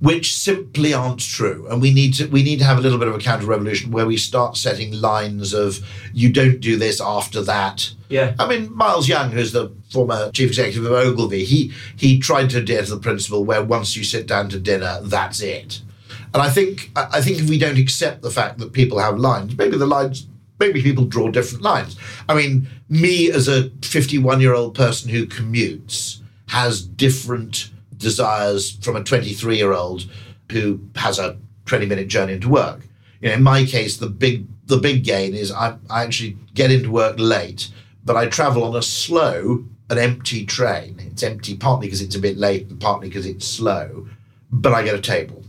which simply aren't true. And we need to we need to have a little bit of a counter revolution where we start setting lines of you don't do this after that. Yeah. I mean, Miles Young, who's the former chief executive of Ogilvy, he he tried to adhere to the principle where once you sit down to dinner, that's it. And I think I think if we don't accept the fact that people have lines, maybe the lines maybe people draw different lines. I mean, me as a 51 year old person who commutes has different desires from a 23 year old who has a 20 minute journey into work. You know, in my case, the big the big gain is I, I actually get into work late, but I travel on a slow, an empty train. It's empty partly because it's a bit late and partly because it's slow, but I get a table.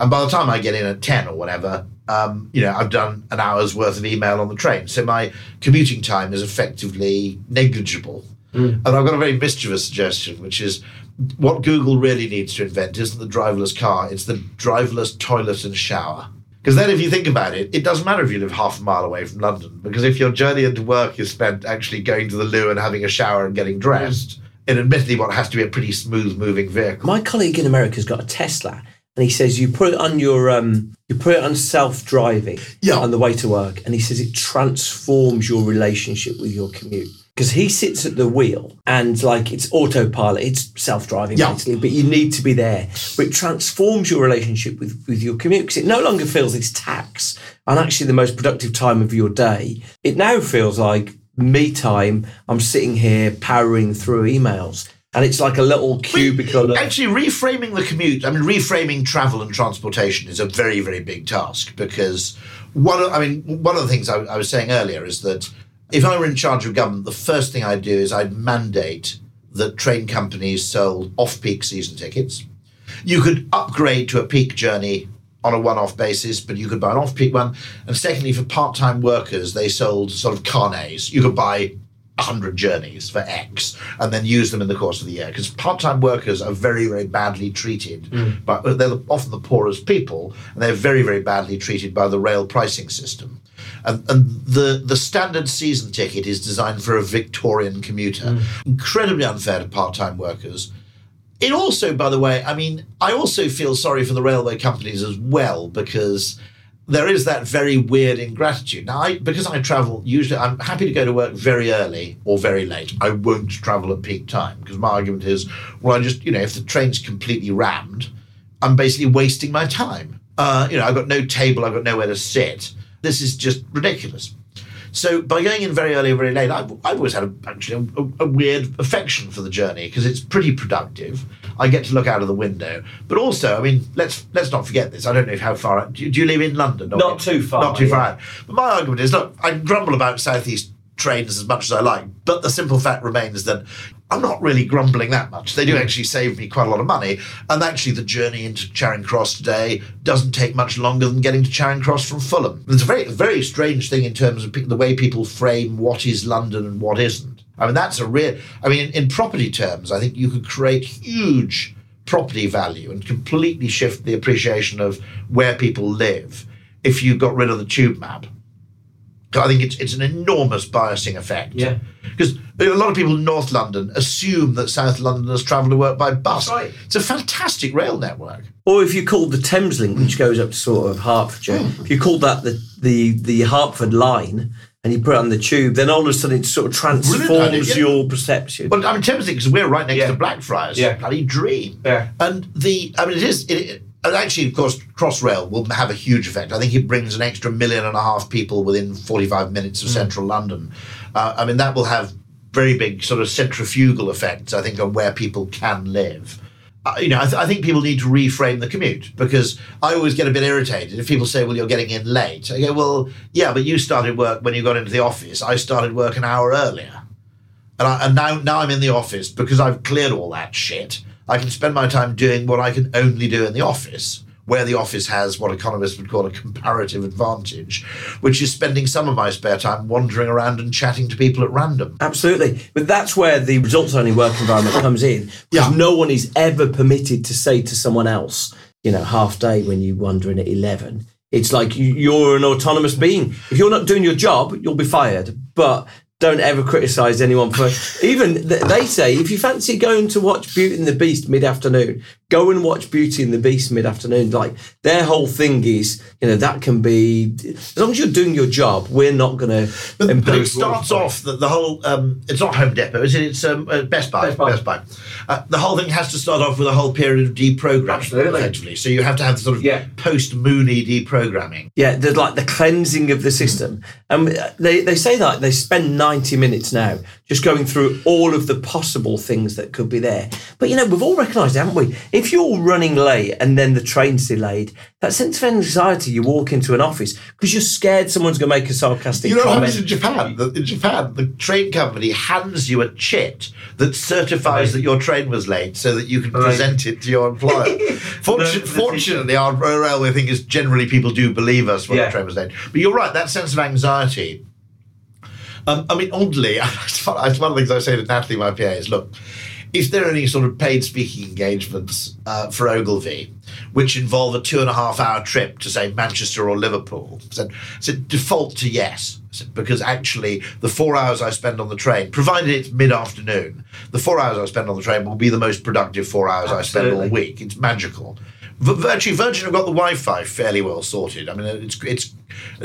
And by the time I get in at 10 or whatever, um, you know, I've done an hour's worth of email on the train. So my commuting time is effectively negligible. Mm. And I've got a very mischievous suggestion, which is what Google really needs to invent isn't the driverless car, it's the driverless toilet and shower. Because then, if you think about it, it doesn't matter if you live half a mile away from London, because if your journey into work is spent actually going to the loo and having a shower and getting dressed, mm. in admittedly what has to be a pretty smooth moving vehicle. My colleague in America's got a Tesla, and he says you put it on your um, you put it on self driving yeah. on the way to work, and he says it transforms your relationship with your commute because he sits at the wheel and like it's autopilot, it's self driving yeah. basically, but you need to be there. But it transforms your relationship with with your commute because it no longer feels it's tax and actually the most productive time of your day. It now feels like me time. I'm sitting here powering through emails and it's like a little cubicle. Actually, reframing the commute, I mean, reframing travel and transportation is a very, very big task because one of, I mean, one of the things I, I was saying earlier is that if I were in charge of government, the first thing I'd do is I'd mandate that train companies sold off peak season tickets. You could upgrade to a peak journey on a one-off basis, but you could buy an off-peak one. And secondly, for part-time workers, they sold sort of carnets. You could buy 100 journeys for X and then use them in the course of the year. Because part-time workers are very, very badly treated, hmm. but they're often the poorest people, and they're very, very badly treated by the rail pricing system. And, and the, the standard season ticket is designed for a Victorian commuter. Hmm. Incredibly unfair to part-time workers. It also, by the way, I mean, I also feel sorry for the railway companies as well because there is that very weird ingratitude. Now, I, because I travel, usually I'm happy to go to work very early or very late. I won't travel at peak time because my argument is, well, I just, you know, if the train's completely rammed, I'm basically wasting my time. Uh, you know, I've got no table, I've got nowhere to sit. This is just ridiculous. So by going in very early or very late, I've, I've always had a, actually a, a weird affection for the journey because it's pretty productive. I get to look out of the window, but also, I mean, let's let's not forget this. I don't know how far. Do you, do you live in London? or Not too far, Not too yeah. far. out. But my argument is, look, I grumble about southeast trains as much as I like, but the simple fact remains that I'm not really grumbling that much. They do mm. actually save me quite a lot of money, and actually the journey into Charing Cross today doesn't take much longer than getting to Charing Cross from Fulham. It's a very very strange thing in terms of the way people frame what is London and what isn't. I mean, that's a real. I mean, in, in property terms, I think you could create huge property value and completely shift the appreciation of where people live if you got rid of the tube map. I think it's it's an enormous biasing effect. Yeah. Because a lot of people in North London assume that South Londoners travel to work by bus. Right. It's a fantastic rail network. Or if you called the Thameslink, which goes up to sort of Hertfordshire, hmm. if you called that the, the, the Hertford line and you put it on the tube, then all of a sudden it sort of transforms Brilliant yeah. your perception. Well, I mean, Thames because we're right next Yeah. to Blackfriars. Yeah. Bloody dream. Yeah. And the, I mean, it is. It, it, and actually, of course, Crossrail will have a huge effect. I think it brings an extra million and a half people within 45 minutes of Mm. central London. Uh, I mean, that will have very big sort of centrifugal effects, I think, on where people can live. Uh, you know, I, th- I think people need to reframe the commute because I always get a bit irritated if people say, well, you're getting in late. I go, well, yeah, but you started work when you got into the office. I started work an hour earlier. And, I, and now, now I'm in the office because I've cleared all that shit. I can spend my time doing what I can only do in the office, where the office has what economists would call a comparative advantage, which is spending some of my spare time wandering around and chatting to people at random. Absolutely. But that's where the results only work environment comes in. Because Yeah. no one is ever permitted to say to someone else, you know, half day when you wander in at 11. It's like you- you're an autonomous being. If you're not doing your job, you'll be fired. But don't ever criticize anyone for even they say if you fancy going to watch Beauty and the Beast mid afternoon, go and watch Beauty and the Beast mid afternoon. Like their whole thing is, you know, that can be as long as you're doing your job, we're not going to But, but it starts off that the whole um, it's not Home Depot, is it? It's um, uh, Best Buy. Best Buy. Uh, the whole thing has to start off with a whole period of deprogramming, Absolutely. effectively. So you have to have sort of Yeah. post Mooney deprogramming. Yeah, there's like the cleansing of the system. And they, they say that they spend 90 minutes now just going through all of the possible things that could be there. But, you know, we've all recognised, it, haven't we? If you're running late and then the train's delayed, that sense of anxiety, you walk into an office because you're scared someone's going to make a sarcastic You know what comment. happens in Japan? The- In Japan, the train company hands you a chit that certifies that your train was late so that you can present it to your employer. Fortu- fortunately, our railway thing is generally people do believe us when Yeah. the train was late. But you're right, that sense of anxiety. Um, I mean, oddly, it's one of the things I say to Natalie, my PA, is look, is there any sort of paid speaking engagements uh, for Ogilvy which involve a two and a half hour trip to, say, Manchester or Liverpool? I said, I said default to yes. Said, because actually, the four hours I spend on the train, provided it's mid afternoon, the four hours I spend on the train will be the most productive four hours I spend all week. It's magical. Virtually, Virgin have got the Wi-Fi fairly well sorted. I mean, it's it's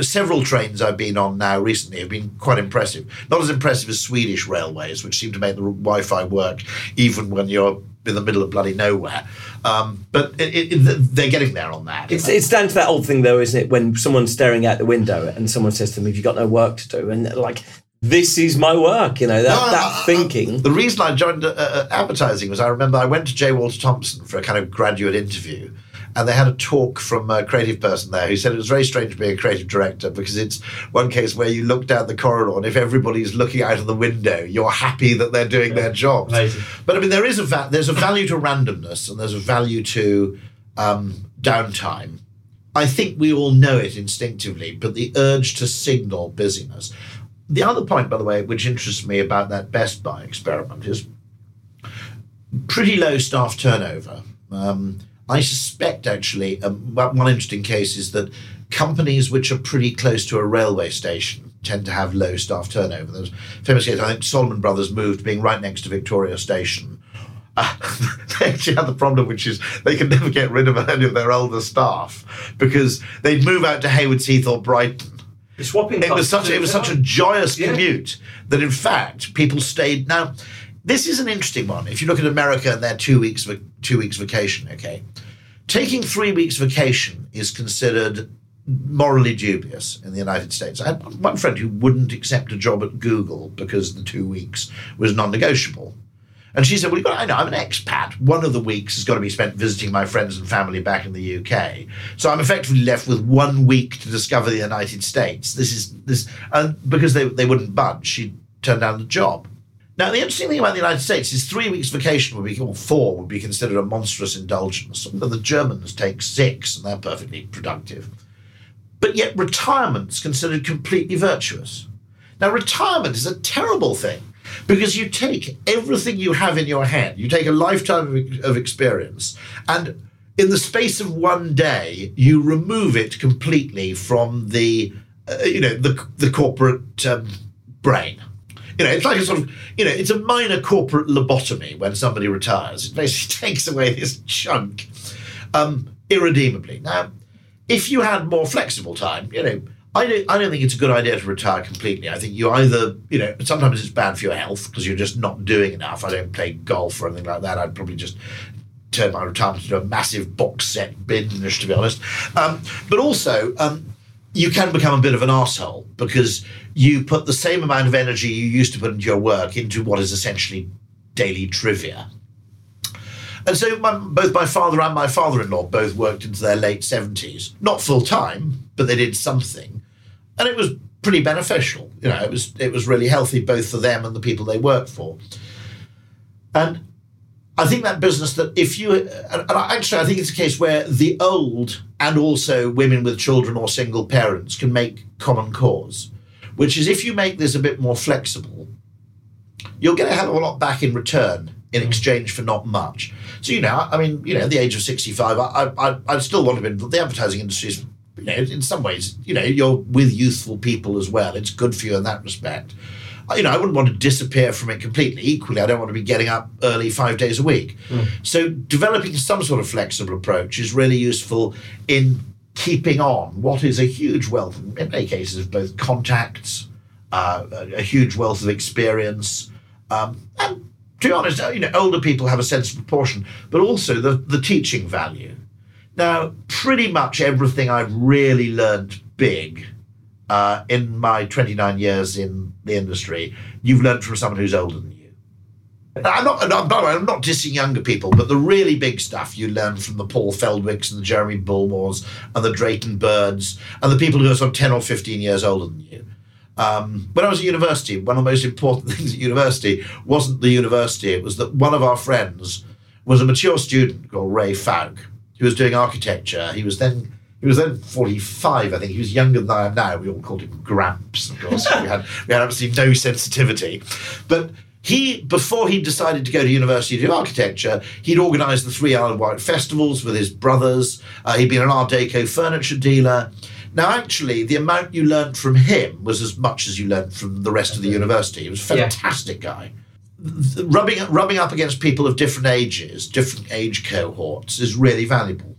several trains I've been on now recently have been quite impressive. Not as impressive as Swedish railways, which seem to make the Wi-Fi work even when you're in the middle of bloody nowhere. Um, but it, it, they're getting there on that. It's, it's down to that old thing, though, isn't it? When someone's staring out the window and someone says to them, Have you got no work to do? And like, this is my work, you know, that, No, that I- I- thinking. The reason I joined uh, uh, advertising was I remember I went to J. Walter Thompson for a kind of graduate interview, and they had a talk from a creative person there who said it was very strange being a creative director because it's one case where you look down the corridor and if everybody's looking out of the window, you're happy that they're doing their jobs. Amazing. But I mean, there is a va- there's a value to randomness and there's a value to um, downtime. I think we all know it instinctively, but the urge to signal busyness. The other point, by the way, which interests me about that Best Buy experiment is pretty low staff turnover. Um, I suspect, actually, um, one interesting case is that companies which are pretty close to a railway station tend to have low staff turnover. There's famous case, I think Salomon Brothers moved being right next to Victoria Station. Uh, they actually had the problem, which is they could never get rid of any of their older staff because they'd move out to Haywards Heath or Brighton. It was such it was such a joyous Yeah. commute that in fact people stayed. Now, this is an interesting one. If you look at America and their two weeks two weeks vacation, okay, taking three weeks vacation is considered morally dubious in the United States. I had one friend who wouldn't accept a job at Google because the two weeks was non-negotiable. And she said, Well, you've got, I know, I'm an expat. One of the weeks has got to be spent visiting my friends and family back in the UK. So I'm effectively left with one week to discover the United States. This is this, and because they, they wouldn't budge, she turned down the job. Now, the interesting thing about the United States is three weeks vacation would be, or four would be considered a monstrous indulgence. The Germans take six, and they're perfectly productive. But yet, retirement's considered completely virtuous. Now, retirement is a terrible thing because you take everything you have in your head, you take a lifetime of, of experience, and in the space of one day, you remove it completely from the, uh, you know, the the corporate um, brain. You know, it's like a sort of, you know, it's a minor corporate lobotomy when somebody retires. It basically takes away this chunk um, irredeemably. Now, if you had more flexible time, you know, I don't, I don't think it's a good idea to retire completely. I think you either, you know, sometimes it's bad for your health because you're just not doing enough. I don't play golf or anything like that. I'd probably just turn my retirement into a massive box set binge, to be honest. Um, but also, um, you can become a bit of an asshole because you put the same amount of energy you used to put into your work into what is essentially daily trivia. And so my, both my father and my father-in-law both worked into their late 70s. Not full time, but they did something. And it was pretty beneficial. You know, it was it was really healthy both for them and the people they worked for. And I think that business that if you and actually I think it's a case where the old and also women with children or single parents can make common cause, which is if you make this a bit more flexible, you'll get a hell of a lot back in return in mm. exchange for not much. So you know, I mean, you know, at the age of sixty-five, I I, I still want to be in the advertising industry. Is, you know, in some ways, you know, you're with youthful people as well. It's good for you in that respect. You know, I wouldn't want to disappear from it completely. Equally, I don't want to be getting up early five days a week. Mm. So developing some sort of flexible approach is really useful in keeping on what is a huge wealth, in many cases, of both contacts, uh, a, a huge wealth of experience, um, and to be honest, uh, you know, older people have a sense of proportion, but also the, the teaching value. Now, pretty much everything I've really learned big uh, in my 29 years in the industry, you've learned from someone who's older than you. I'm not, by the way, I'm not dissing younger people, but the really big stuff you learn from the Paul Feldwicks and the Jeremy Bullmores and the Drayton Birds and the people who are sort of 10 or 15 years older than you. Um, when I was at university, one of the most important things at university wasn't the university. It was that one of our friends was a mature student called Ray Faug, who was doing architecture. He was then he was then 45, I think. He was younger than I am now. We all called him Gramps, of course. we had we had absolutely no sensitivity. But he, before he decided to go to university to do architecture, he'd organised the Three Isle Wight festivals with his brothers. Uh, he'd been an Art Deco furniture dealer. Now, actually, the amount you learned from him was as much as you learned from the rest of the university. He was a Yeah. fantastic guy. Th- Rubbing, rubbing up against people of different ages, different age cohorts, is really valuable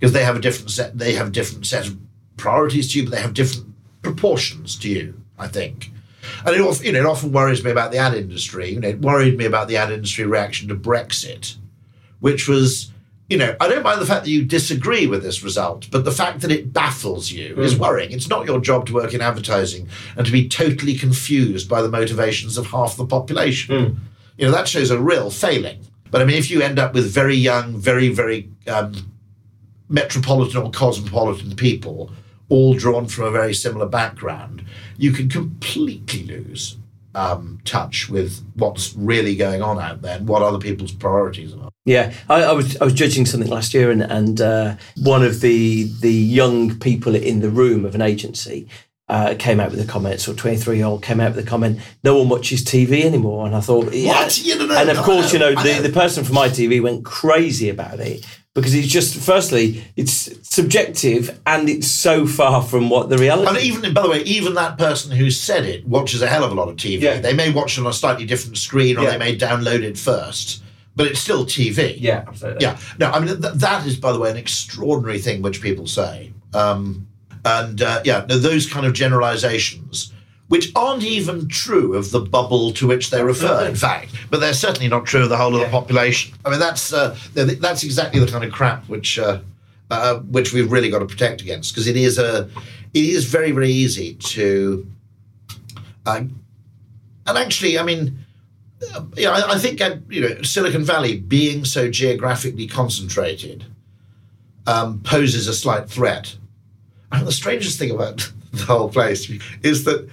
because they have a different set. They have a different set of priorities to you, but they have different proportions to you. I think, and it, you know, it often worries me about the ad industry. You know, it worried me about the ad industry reaction to Brexit, which was, you know, I don't mind the fact that you disagree with this result, but the fact that it baffles you is worrying. It's not your job to work in advertising and to be totally confused by the motivations of half the population. You know, that shows a real failing. But I mean, if you end up with very young, very, very um, metropolitan or cosmopolitan people, all drawn from a very similar background, you can completely lose um, touch with what's really going on out there and what other people's priorities are. Yeah, I, I, was I was judging something last year, and and uh, one of the the young people in the room of an agency uh, came out with a comment. So twenty three year old came out with a comment. No one watches TV anymore, and I thought, yeah. What? You don't know. and of I course, you know, the, know. the person from ITV went crazy about it because it's just firstly it's subjective and it's so far from what the reality. And even, by the way, even that person who said it watches a hell of a lot of TV. Yeah. They may watch it on a slightly different screen, or Yeah. they may download it first, but it's still TV. yeah, absolutely. Yeah. No, I mean, th- that is, by the way, an extraordinary thing which people say. Um, and uh, yeah, no, those kind of generalizations, which aren't even true of the bubble to which they refer, in fact, but they're certainly not true of the whole of the population. I mean, that's uh, that's exactly the kind of crap which uh, uh, which we've really got to protect against because it is a it is very very easy to uh, and actually, I mean. uh, Yeah, I, I think uh, you know Silicon Valley being so geographically concentrated um, poses a slight threat. And the strangest thing about the whole place is that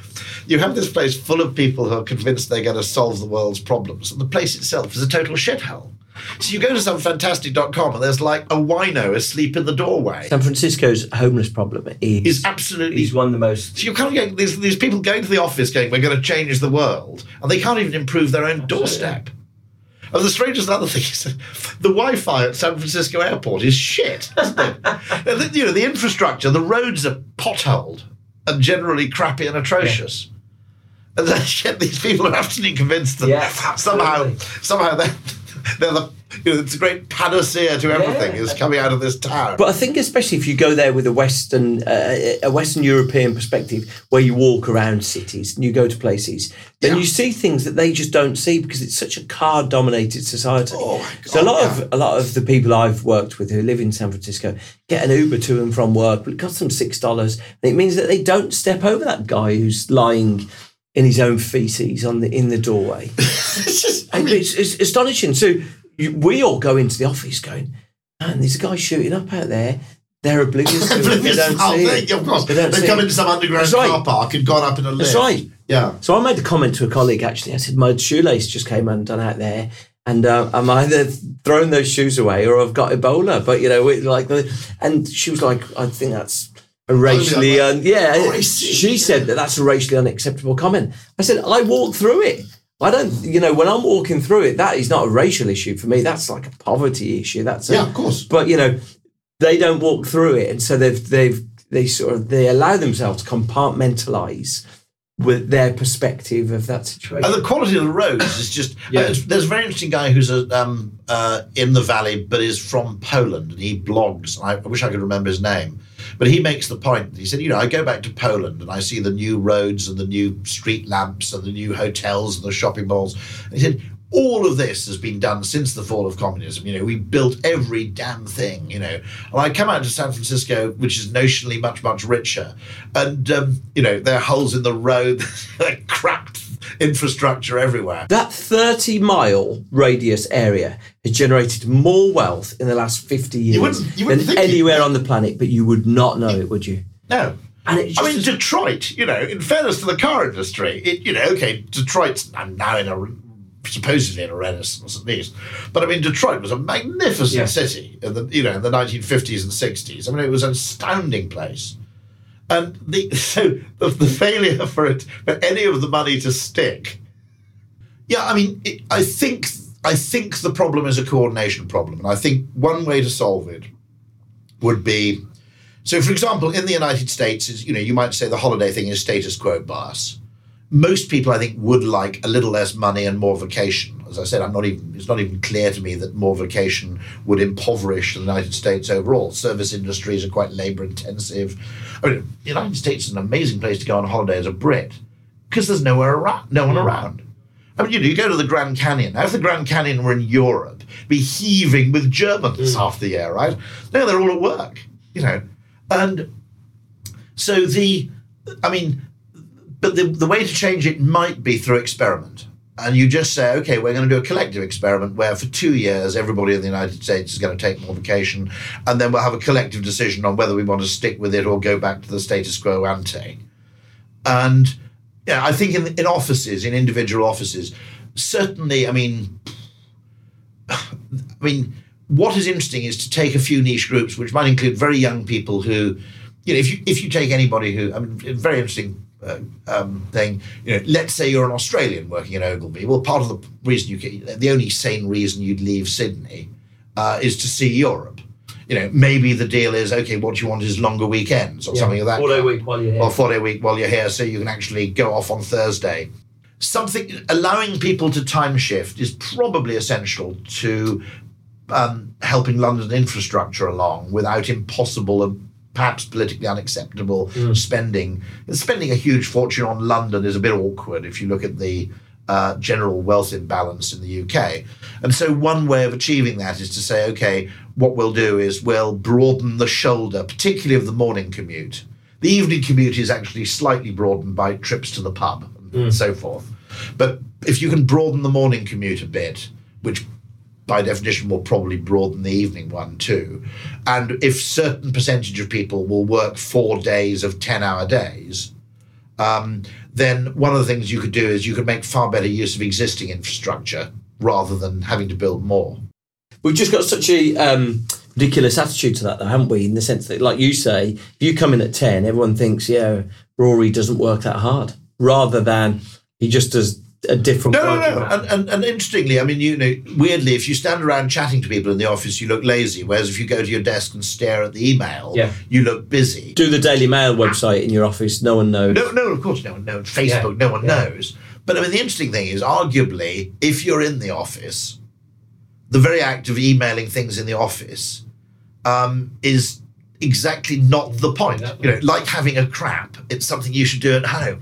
you have this place full of people who are convinced they're going to solve the world's problems, and the place itself is a total shithole. So you go to some somefantastic.com and there's like a wino asleep in the doorway. San Francisco's homeless problem is Is absolutely is one of the most so you're kind of getting these, these people going to the office going, we're going to change the world, and they can't even improve their own doorstep. And the strangest other thing is that the Wi-Fi at San Francisco Airport is shit, isn't it? You know, the infrastructure, the roads are potholed and generally crappy and atrocious. And then yet these people are absolutely convinced that Yeah, somehow, somehow they're, they're the, you know, it's a great panacea to everything is coming out of this town. But I think, especially if you go there with a Western, uh, a Western European perspective, where you walk around cities and you go to places, then Yeah. you see things that they just don't see because it's such a car-dominated society. Oh, my so a lot yeah. of a lot of the people I've worked with who live in San Francisco get an Uber to and from work, but it costs them six dollars, and it means that they don't step over that guy who's lying in his own feces on the in the doorway. it's just, I mean, it's, it's astonishing. So you, we all go into the office going, man, there's a guy shooting up out there. They're oblivious to it. They don't how see they- it. Of course, They don't they've come it. into some underground That's right. car park and gone up in a lift. That's right. Yeah. So I made a comment to a colleague actually. I said, my shoelace just came undone out there. And uh, I'm either throwing those shoes away or I've got Ebola. But, you know, it, like, the, and she was like, I think that's a racially, yeah, un- yeah. Racist. She said that that's a racially unacceptable comment. I said, I walked through it. I don't, you know, when I'm walking through it, that is not a racial issue for me. That's like a poverty issue. That's a, Yeah, of course. But you know, they don't walk through it, and so they've they've they sort of they allow themselves to compartmentalize with their perspective of that situation. And the quality of the roads is just. Yeah. uh, there's a very interesting guy who's a, um, uh, in the valley, but is from Poland, and he blogs. I, I wish I could remember his name, but he makes the point. He said, you know, I go back to Poland and I see the new roads and the new street lamps and the new hotels and the shopping malls. And he said. All of this has been done since the fall of communism. You know, we built every damn thing. You know, and I come out to San Francisco, which is notionally much much richer, and um, you know there are holes in the road, cracked infrastructure everywhere. that 30 mile radius area has generated more wealth in the last 50 years wouldn't- you wouldn't than it. anywhere on the planet, but you would not know it, would you? No. And it's I mean, just- Detroit, you know, in fairness to the car industry, it, you know, okay, Detroit's now in a supposedly in a renaissance at least, but I mean, Detroit was a magnificent Yeah. city in the you know in the 1950s and 60s. I mean, it was an astounding place, and the so the, the failure for it for any of the money to stick. Yeah, I mean, it, I think I think the problem is a coordination problem, and I think one way to solve it would be so, for example, in the United States, is you know, you might say the holiday thing is status quo bias. Most people, I think, would like a little less money and more vacation. As I said, I'm not even. It's not even clear to me that more vacation would impoverish the United States overall. Service industries are quite labour intensive. I mean, the United States is an amazing place to go on holiday as a Brit because there's nowhere around, no one around. I mean, you know, you go to the Grand Canyon. Now, if the Grand Canyon were in Europe, be heaving with Germans mm. half the year, right? No, they're all at work, you know. And so the, I mean, but the, the way to change it might be through experiment. And you just say, okay, we're going to do a collective experiment where for two years, everybody in the United States is going to take more vacation. And then we'll have a collective decision on whether we want to stick with it or go back to the status quo ante. And yeah, I think in, in offices, in individual offices, certainly, I mean, I mean, what is interesting is to take a few niche groups, which might include very young people who, you know, if you if you take anybody who, I mean, very interesting um, thing. You know, let's say you're an Australian working in Ogilvy. Well, part of the reason you can, the only sane reason you'd leave Sydney uh, is to see Europe. You know, maybe the deal is okay. What you want is longer weekends or Yeah, something of that. four-day week while you're here. Or four day week while you're here, so you can actually go off on Thursday. Something allowing people to time shift is probably essential to um, helping London infrastructure along without impossible perhaps politically unacceptable spending. Spending a huge fortune on London is a bit awkward if you look at the uh, general wealth imbalance in the UK. And so, one way of achieving that is to say, okay, what we'll do is we'll broaden the shoulder, particularly of the morning commute. The evening commute is actually slightly broadened by trips to the pub and so forth. But if you can broaden the morning commute a bit, which by definition will probably broaden the evening one too. And if certain percentage of people will work four days of 10 hour days, um, then one of the things you could do is you could make far better use of existing infrastructure rather than having to build more. We've just got such a um, ridiculous attitude to that, though, haven't we? In the sense that, like you say, if you come in at 10, everyone thinks, yeah, Rory doesn't work that hard, rather than he just does a different No, no, no. And, and, and interestingly, I mean, you know, weirdly, if you stand around chatting to people in the office, you look lazy. Whereas if you go to your desk and stare at the email, Yeah. you look busy. Do the Daily Mail website in your office, no one knows. No, no, of course, no one knows. Facebook, no one knows. But I mean, the interesting thing is, arguably, if you're in the office, the very act of emailing things in the office um, is exactly not the point. You know, like having a crap, it's something you should do at home.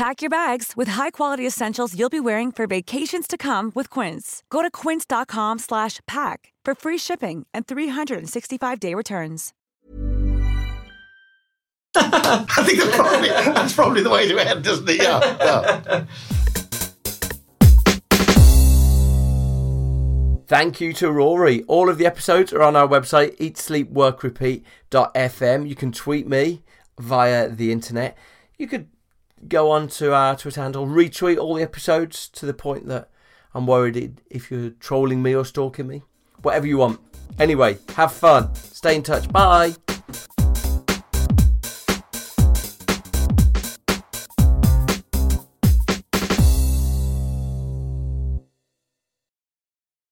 Pack your bags with high-quality essentials you'll be wearing for vacations to come with Quince. Go to quince.com slash pack for free shipping and 365-day returns. I think that's probably, that's probably the way to end, isn't it? Yeah. yeah. Thank you to Rory. All of the episodes are on our website, eatsleepworkrepeat.fm. You can tweet me via the internet. You could go on to our Twitter handle, retweet all the episodes to the point that I'm worried if you're trolling me or stalking me. Whatever you want. Anyway, have fun. Stay in touch. Bye.